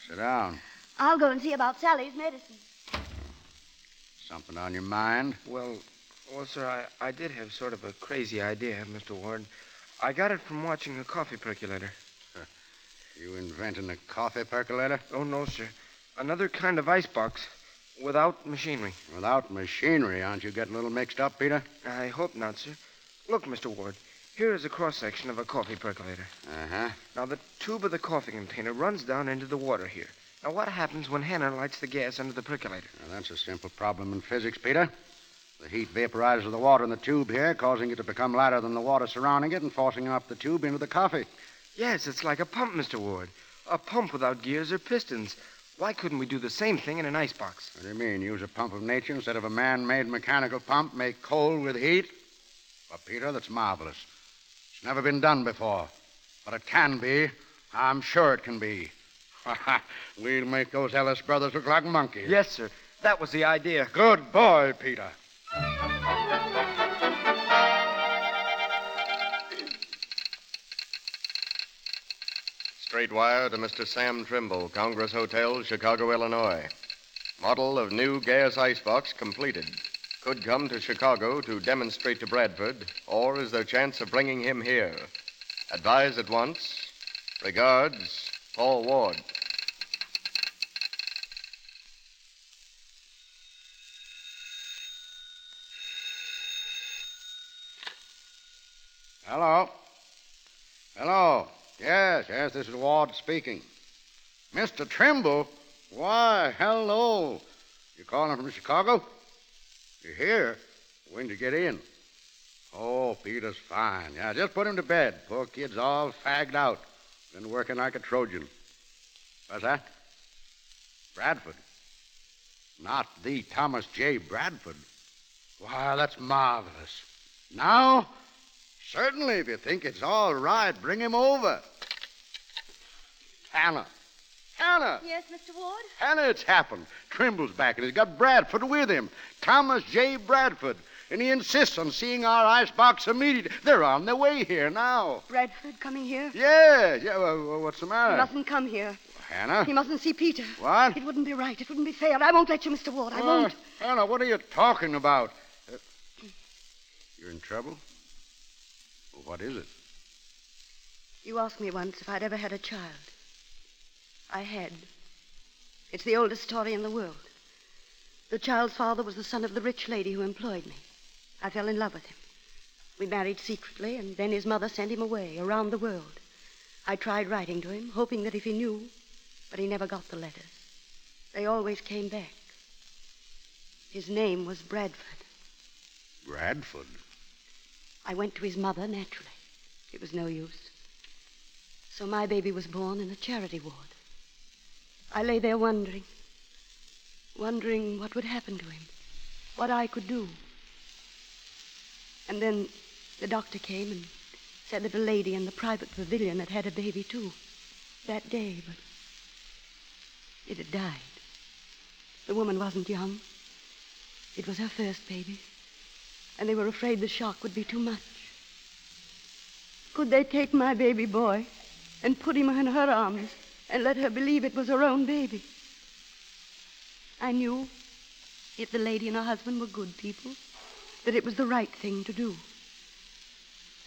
Sit down. I'll go and see about Sally's medicine. Something on your mind? Well, well, sir, I, I did have sort of a crazy idea, Mr. Ward. I got it from watching a coffee percolator. You inventing a coffee percolator? Oh, no, sir. Another kind of icebox without machinery. Without machinery, aren't you getting a little mixed up, Peter? I hope not, sir. Look, Mr. Ward. Here is a cross section of a coffee percolator. Uh huh. Now, the tube of the coffee container runs down into the water here. Now, what happens when Hannah lights the gas under the percolator? Now, that's a simple problem in physics, Peter. The heat vaporizes the water in the tube here, causing it to become lighter than the water surrounding it and forcing up the tube into the coffee. Yes, it's like a pump, Mr. Ward. A pump without gears or pistons. Why couldn't we do the same thing in an icebox? What do you mean? Use a pump of nature instead of a man made mechanical pump? Make coal with heat? Well, Peter, that's marvelous. It's never been done before. But it can be. I'm sure it can be. [LAUGHS] we'll make those Ellis brothers look like monkeys. Yes, sir. That was the idea. Good boy, Peter. Straight wire to Mr. Sam Trimble, Congress Hotel, Chicago, Illinois. Model of new gas icebox completed. Could come to Chicago to demonstrate to Bradford, or is there chance of bringing him here? Advise at once. Regards, Paul Ward. Hello. Hello. Yes, yes, this is Ward speaking. Mr. Trimble? Why, hello. You calling from Chicago? You're here? When'd you get in? Oh, Peter's fine. Yeah, just put him to bed. Poor kid's all fagged out. Been working like a Trojan. What's that? Bradford. Not the Thomas J. Bradford. Why, that's marvelous. Now, certainly, if you think it's all right, bring him over. Hannah. Hannah. Yes, Mr. Ward? Hannah, it's happened. Trimble's back, and he's got Bradford with him. Thomas J. Bradford. And he insists on seeing our icebox immediately. They're on their way here now. Bradford coming here? Yeah, yeah. Well, what's the matter? He mustn't come here. Hannah? He mustn't see Peter. What? It wouldn't be right. It wouldn't be fair. I won't let you, Mr. Ward. I Uh, won't. Hannah, what are you talking about? Uh, you're in trouble? What is it? You asked me once if I'd ever had a child. I had. It's the oldest story in the world. The child's father was the son of the rich lady who employed me. I fell in love with him. We married secretly, and then his mother sent him away, around the world. I tried writing to him, hoping that if he knew, but he never got the letters. They always came back. His name was Bradford. Bradford? I went to his mother, naturally. It was no use. So my baby was born in a charity ward. I lay there wondering, wondering what would happen to him, what I could do. And then the doctor came and said that a lady in the private pavilion had had a baby, too, that day, but it had died. The woman wasn't young. It was her first baby, and they were afraid the shock would be too much. Could they take my baby boy and put him in her arms and let her believe it was her own baby? I knew, if the lady and her husband were good people, that it was the right thing to do.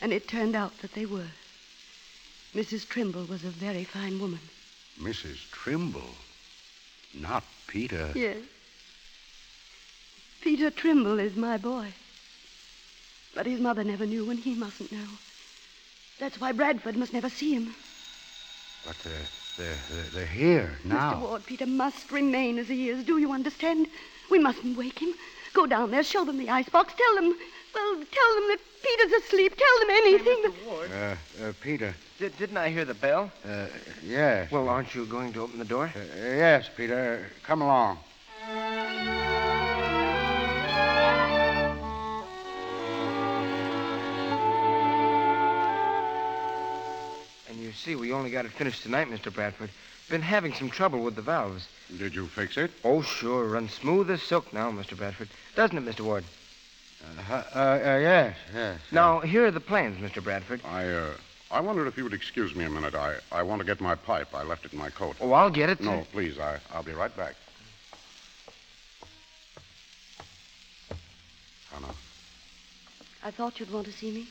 And it turned out that they were. Mrs. Trimble was a very fine woman. Mrs. Trimble? Not Peter. Yes. Peter Trimble is my boy. But his mother never knew, and he mustn't know. That's why Bradford must never see him. But they're, they're, they're, they're here now. Mr. Ward, Peter must remain as he is. Do you understand? We mustn't wake him. Go down there, show them the icebox, tell them, well, tell them that Peter's asleep. Tell them anything. Mr. Ward. Uh, uh, Peter. Did, didn't I hear the bell? Uh, yes. Well, aren't you going to open the door? Uh, yes, Peter. Come along. See, we only got it finished tonight, Mr. Bradford. Been having some trouble with the valves. Did you fix it? Oh, sure. Runs smooth as silk now, Mr. Bradford. Doesn't it, Mr. Ward? Uh, uh, uh, yes, yes. Now, here are the plans, Mr. Bradford. I, uh, I wondered if you would excuse me a minute. I, I want to get my pipe. I left it in my coat. Oh, I'll get it. No, sir. please. I, I'll be right back. Hannah, I thought you'd want to see me.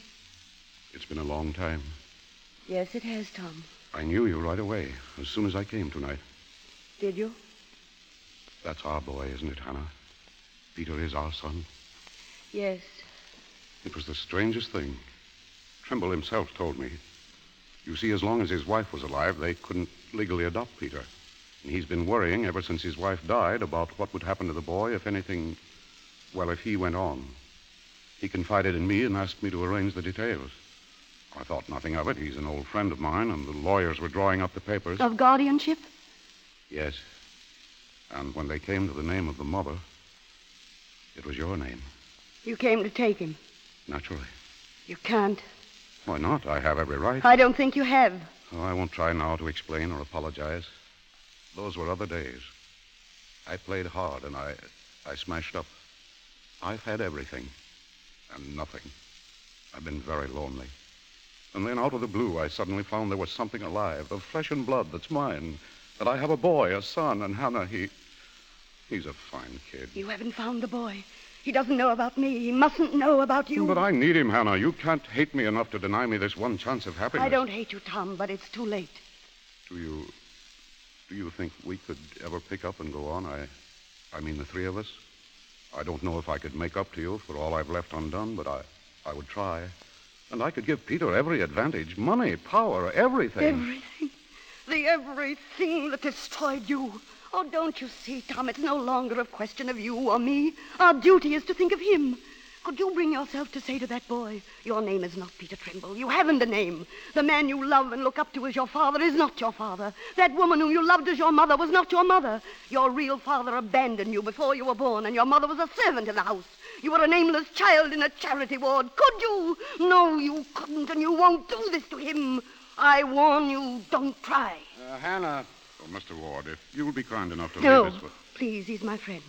it's been a long time. Yes, it has, Tom. I knew you right away, as soon as I came tonight. Did you? That's our boy, isn't it, Hannah? Peter is our son. Yes. It was the strangest thing. Trimble himself told me. You see, as long as his wife was alive, they couldn't legally adopt Peter. And he's been worrying ever since his wife died about what would happen to the boy if anything, well, if he went on. He confided in me and asked me to arrange the details. I thought nothing of it. He's an old friend of mine, and the lawyers were drawing up the papers. Of guardianship? Yes. And when they came to the name of the mother, it was your name, You came to take him. naturally. You can't. Why not? I have every right. I don't think you have. Oh, I won't try now to explain or apologize. Those were other days. I played hard and I I smashed up. I've had everything and nothing. I've been very lonely. And then out of the blue, I suddenly found there was something alive, of flesh and blood that's mine. That I have a boy, a son, and Hannah, he. He's a fine kid. You haven't found the boy. He doesn't know about me. He mustn't know about you. But I need him, Hannah. You can't hate me enough to deny me this one chance of happiness. I don't hate you, Tom, but it's too late. Do you. Do you think we could ever pick up and go on? I. I mean, the three of us? I don't know if I could make up to you for all I've left undone, but I. I would try. And I could give Peter every advantage money, power, everything. Everything. The everything that destroyed you. Oh, don't you see, Tom? It's no longer a question of you or me. Our duty is to think of him. Could you bring yourself to say to that boy, Your name is not Peter Trimble. You haven't a name. The man you love and look up to as your father is not your father. That woman whom you loved as your mother was not your mother. Your real father abandoned you before you were born, and your mother was a servant in the house. You were a nameless child in a charity ward. Could you? No, you couldn't, and you won't do this to him. I warn you, don't try. Uh, Hannah. Oh, Mr. Ward, if you will be kind enough to No, leave this. For... please, he's my friend.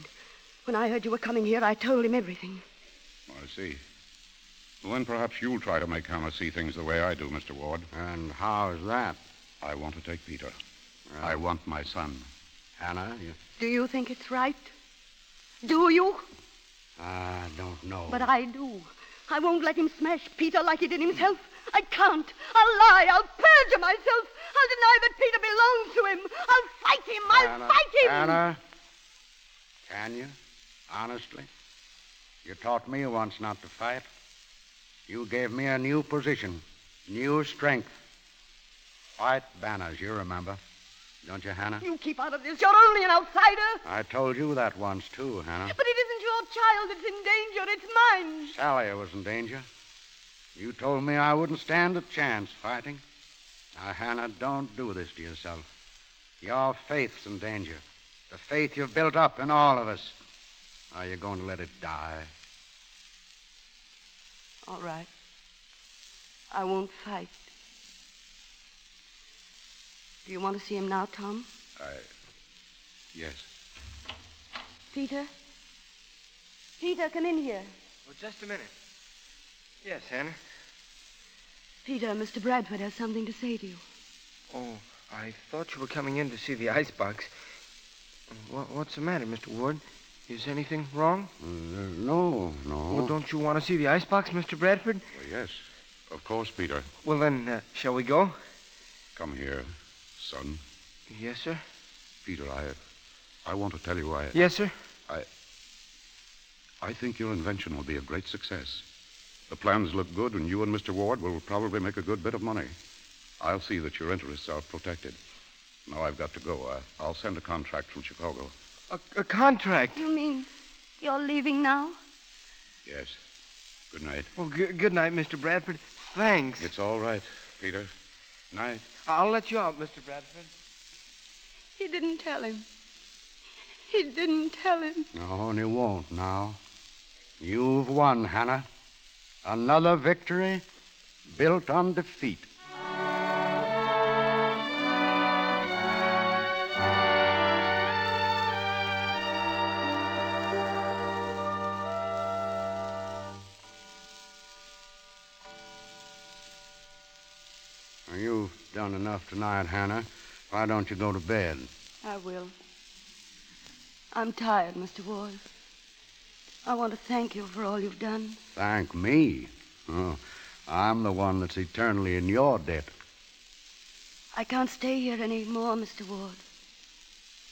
When I heard you were coming here, I told him everything. I see. Well, then perhaps you'll try to make Hannah see things the way I do, Mr. Ward. And how is that? I want to take Peter. I want my son. Hannah, you... Do you think it's right? Do you? I don't know. But I do. I won't let him smash Peter like he did himself. I can't. I'll lie. I'll perjure myself. I'll deny that Peter belongs to him. I'll fight him. I'll Hannah, fight him. Hannah, can you? Honestly? You taught me once not to fight. You gave me a new position, new strength. White banners, you remember. Don't you, Hannah? You keep out of this. You're only an outsider. I told you that once, too, Hannah. But it isn't your child that's in danger. It's mine. Sally was in danger. You told me I wouldn't stand a chance fighting. Now, Hannah, don't do this to yourself. Your faith's in danger. The faith you've built up in all of us. Are you going to let it die? All right. I won't fight. Do you want to see him now, Tom? I. Yes. Peter? Peter, come in here. Oh, just a minute. Yes, Hannah. Peter, Mr. Bradford has something to say to you. Oh, I thought you were coming in to see the icebox. What, what's the matter, Mr. Ward? Is anything wrong? Uh, no, no. Well, don't you want to see the icebox, Mr. Bradford? Well, yes. Of course, Peter. Well, then, uh, shall we go? Come here, son. Yes, sir. Peter, I. I want to tell you why I. Yes, sir. I. I think your invention will be a great success. The plans look good, and you and Mr. Ward will probably make a good bit of money. I'll see that your interests are protected. Now I've got to go. I, I'll send a contract from Chicago. A, a contract? You mean you're leaving now? Yes. Good night. Well, g- good night, Mr. Bradford. Thanks. It's all right, Peter. Night. I'll let you out, Mr. Bradford. He didn't tell him. He didn't tell him. No, and he won't now. You've won, Hannah. Another victory built on defeat. Tonight, Hannah. Why don't you go to bed? I will. I'm tired, Mr. Ward. I want to thank you for all you've done. Thank me. Oh, I'm the one that's eternally in your debt. I can't stay here any more, Mr. Ward.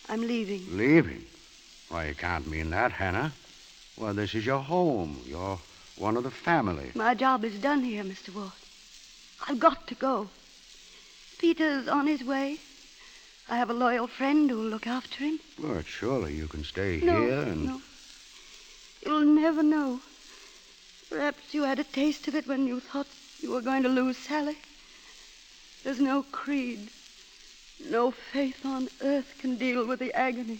I'm leaving. Leaving? Why, you can't mean that, Hannah. Well, this is your home. You're one of the family. My job is done here, Mr. Ward. I've got to go. Peter's on his way. I have a loyal friend who'll look after him. But surely you can stay No, here and. no. You'll never know. Perhaps you had a taste of it when you thought you were going to lose Sally. There's no creed, no faith on earth can deal with the agony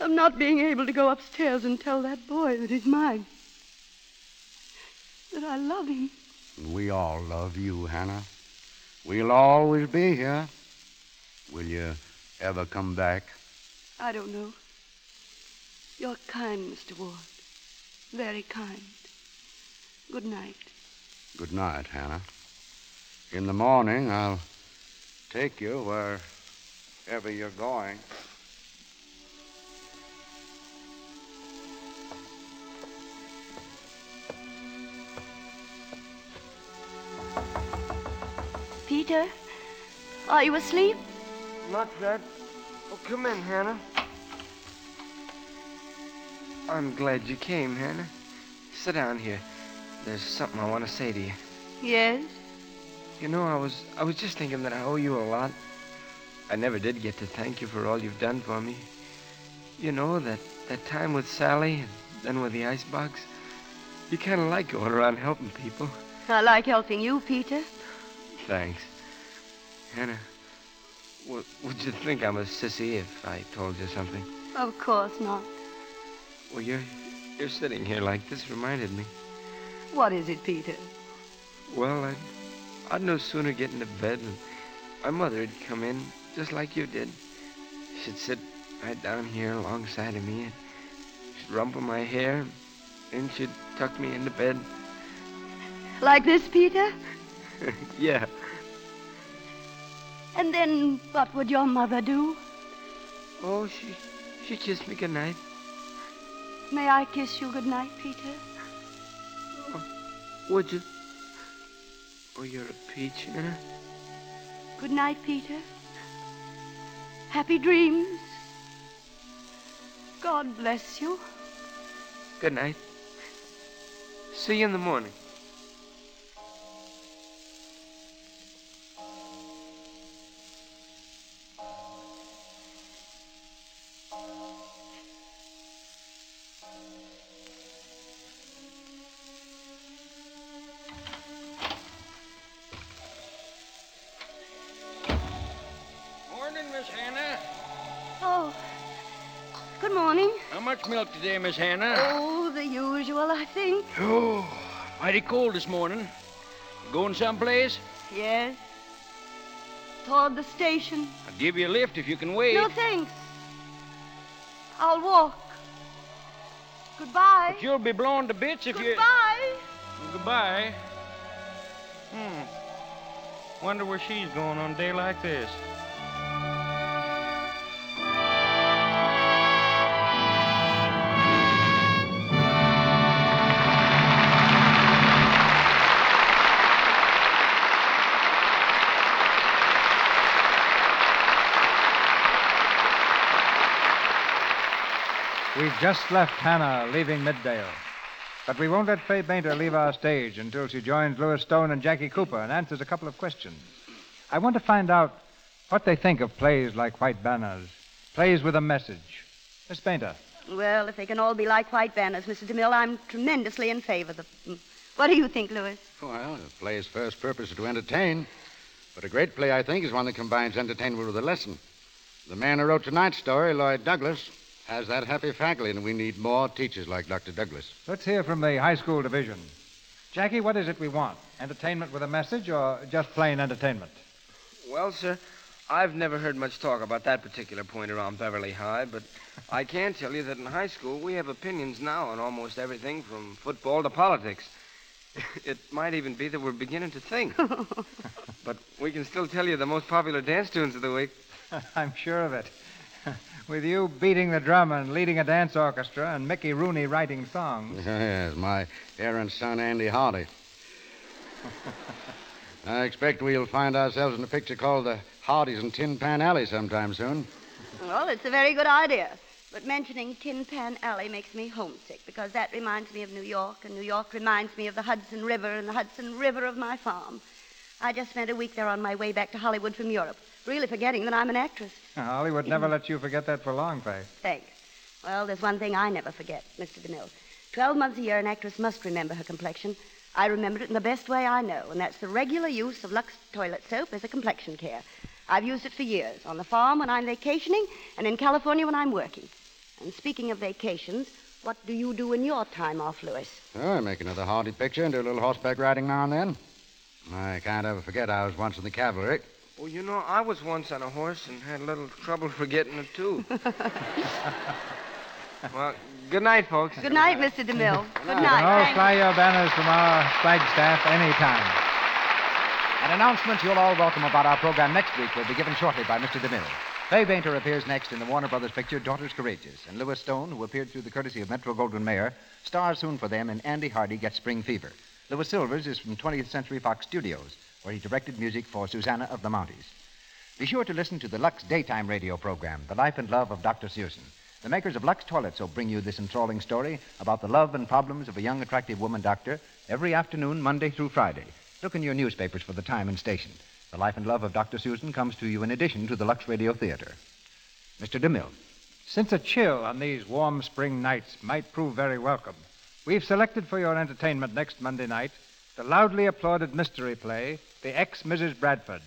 of not being able to go upstairs and tell that boy that he's mine. That I love him. We all love you, Hannah. We'll always be here. Will you ever come back? I don't know. You're kind, Mr. Ward. Very kind. Good night. Good night, Hannah. In the morning, I'll take you wherever you're going. Peter, are you asleep? Not that. Oh, come in, Hannah. I'm glad you came, Hannah. Sit down here. There's something I want to say to you. Yes. You know, I was I was just thinking that I owe you a lot. I never did get to thank you for all you've done for me. You know, that, that time with Sally and then with the icebox. You kind of like going around helping people. I like helping you, Peter. Thanks. Hannah, w- would you think I'm a sissy if I told you something? Of course not. Well, you're, you're sitting here like this reminded me. What is it, Peter? Well, I'd, I'd no sooner get into bed and my mother'd come in just like you did. She'd sit right down here alongside of me and she'd rumple my hair and she'd tuck me into bed. Like this, Peter? [LAUGHS] yeah. And then what would your mother do? Oh, she she kissed me goodnight. May I kiss you goodnight, Peter? Oh, Would you? Oh, you're a peach, Hannah. Good night, Peter. Happy dreams. God bless you. Good night. See you in the. Morning, Milk today, Miss Hannah? Oh, the usual, I think. Oh, mighty cold this morning. Going someplace? Yes. Toward the station. I'll give you a lift if you can wait. No, thanks. I'll walk. Goodbye. But you'll be blown to bits if you. Goodbye. Goodbye. Hmm. Wonder where she's going on a day like this. We've just left Hannah leaving Middale. But we won't let Fay Bainter leave our stage until she joins Lewis Stone and Jackie Cooper and answers a couple of questions. I want to find out what they think of plays like White Banners, plays with a message. Miss Bainter. Well, if they can all be like white banners, Mr. DeMille, I'm tremendously in favor of them. What do you think, Lewis? Well, a play's first purpose is to entertain. But a great play, I think, is one that combines entertainment with a lesson. The man who wrote tonight's story, Lloyd Douglas, has that happy faculty, and we need more teachers like Dr. Douglas. Let's hear from the high school division. Jackie, what is it we want? Entertainment with a message or just plain entertainment? Well, sir, I've never heard much talk about that particular point around Beverly High, but I can tell you that in high school we have opinions now on almost everything from football to politics. [LAUGHS] It might even be that we're beginning to think. [LAUGHS] but we can still tell you the most popular dance tunes of the week. [LAUGHS] I'm sure of it. With you beating the drum and leading a dance orchestra and Mickey Rooney writing songs. [LAUGHS] Yes, my errant son, Andy Hardy. [LAUGHS] I expect we'll find ourselves in a picture called The Hardys in Tin Pan Alley sometime soon. Well, it's a very good idea. But mentioning Tin Pan Alley makes me homesick because that reminds me of New York, and New York reminds me of the Hudson River and the Hudson River of my farm. I just spent a week there on my way back to Hollywood from Europe, really forgetting that I'm an actress. Hollywood never lets you forget that for long, Fay. Thanks. Well, there's one thing I never forget, Mr. DeMille. Twelve months a year, an actress must remember her complexion. I remember it in the best way I know, and that's the regular use of Lux toilet soap as a complexion care. I've used it for years, on the farm when I'm vacationing, and in California when I'm working. And speaking of vacations, what do you do in your time off, Lewis? Oh, I make another Hardy picture and do a little horseback riding now and then. I can't ever forget I was once in the cavalry. Well, you know, I was once on a horse and had a little trouble forgetting it, too. [LAUGHS] well, good night, folks. Good night, Mr. DeMille. Good You night. can all fly your banners from our flagstaff anytime. An announcement you'll all welcome about our program next week will be given shortly by Mr. DeMille. Fay Bainter appears next in the Warner Brothers picture Daughters Courageous, and Lewis Stone, who appeared through the courtesy of Metro Goldwyn Mayer, stars soon for them in Andy Hardy Gets Spring Fever. Louis Silvers is from 20th Century Fox Studios, where he directed music for Susanna of the Mounties. Be sure to listen to the Lux daytime radio program, The Life and Love of Dr. Susan. The makers of Lux Toilets will bring you this enthralling story about the love and problems of a young, attractive woman doctor every afternoon, Monday through Friday. Look in your newspapers for the time and station. The Life and Love of Dr. Susan comes to you in addition to the Lux Radio Theater. Mr. DeMille. Since a chill on these warm spring nights might prove very welcome, we've selected for your entertainment next Monday night the loudly applauded mystery play, The Ex Mrs. Bradford,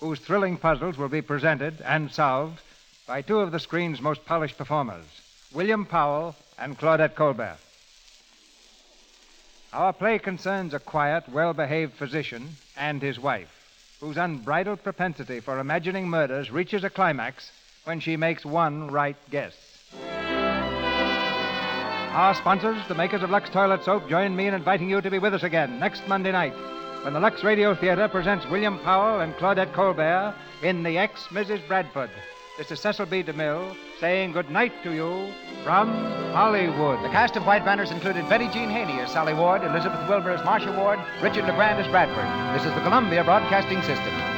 whose thrilling puzzles will be presented and solved by two of the screen's most polished performers, William Powell and Claudette Colbert. Our play concerns a quiet, well behaved physician and his wife, whose unbridled propensity for imagining murders reaches a climax when she makes one right guess. Our sponsors, the makers of Lux Toilet Soap, join me in inviting you to be with us again next Monday night when the Lux Radio Theater presents William Powell and Claudette Colbert in The Ex Mrs. Bradford. This is Cecil B. DeMille saying good night to you from Hollywood. The cast of White Banners included Betty Jean Haney as Sally Ward, Elizabeth Wilbur as Marcia Ward, Richard LeGrand as Bradford. This is the Columbia Broadcasting System.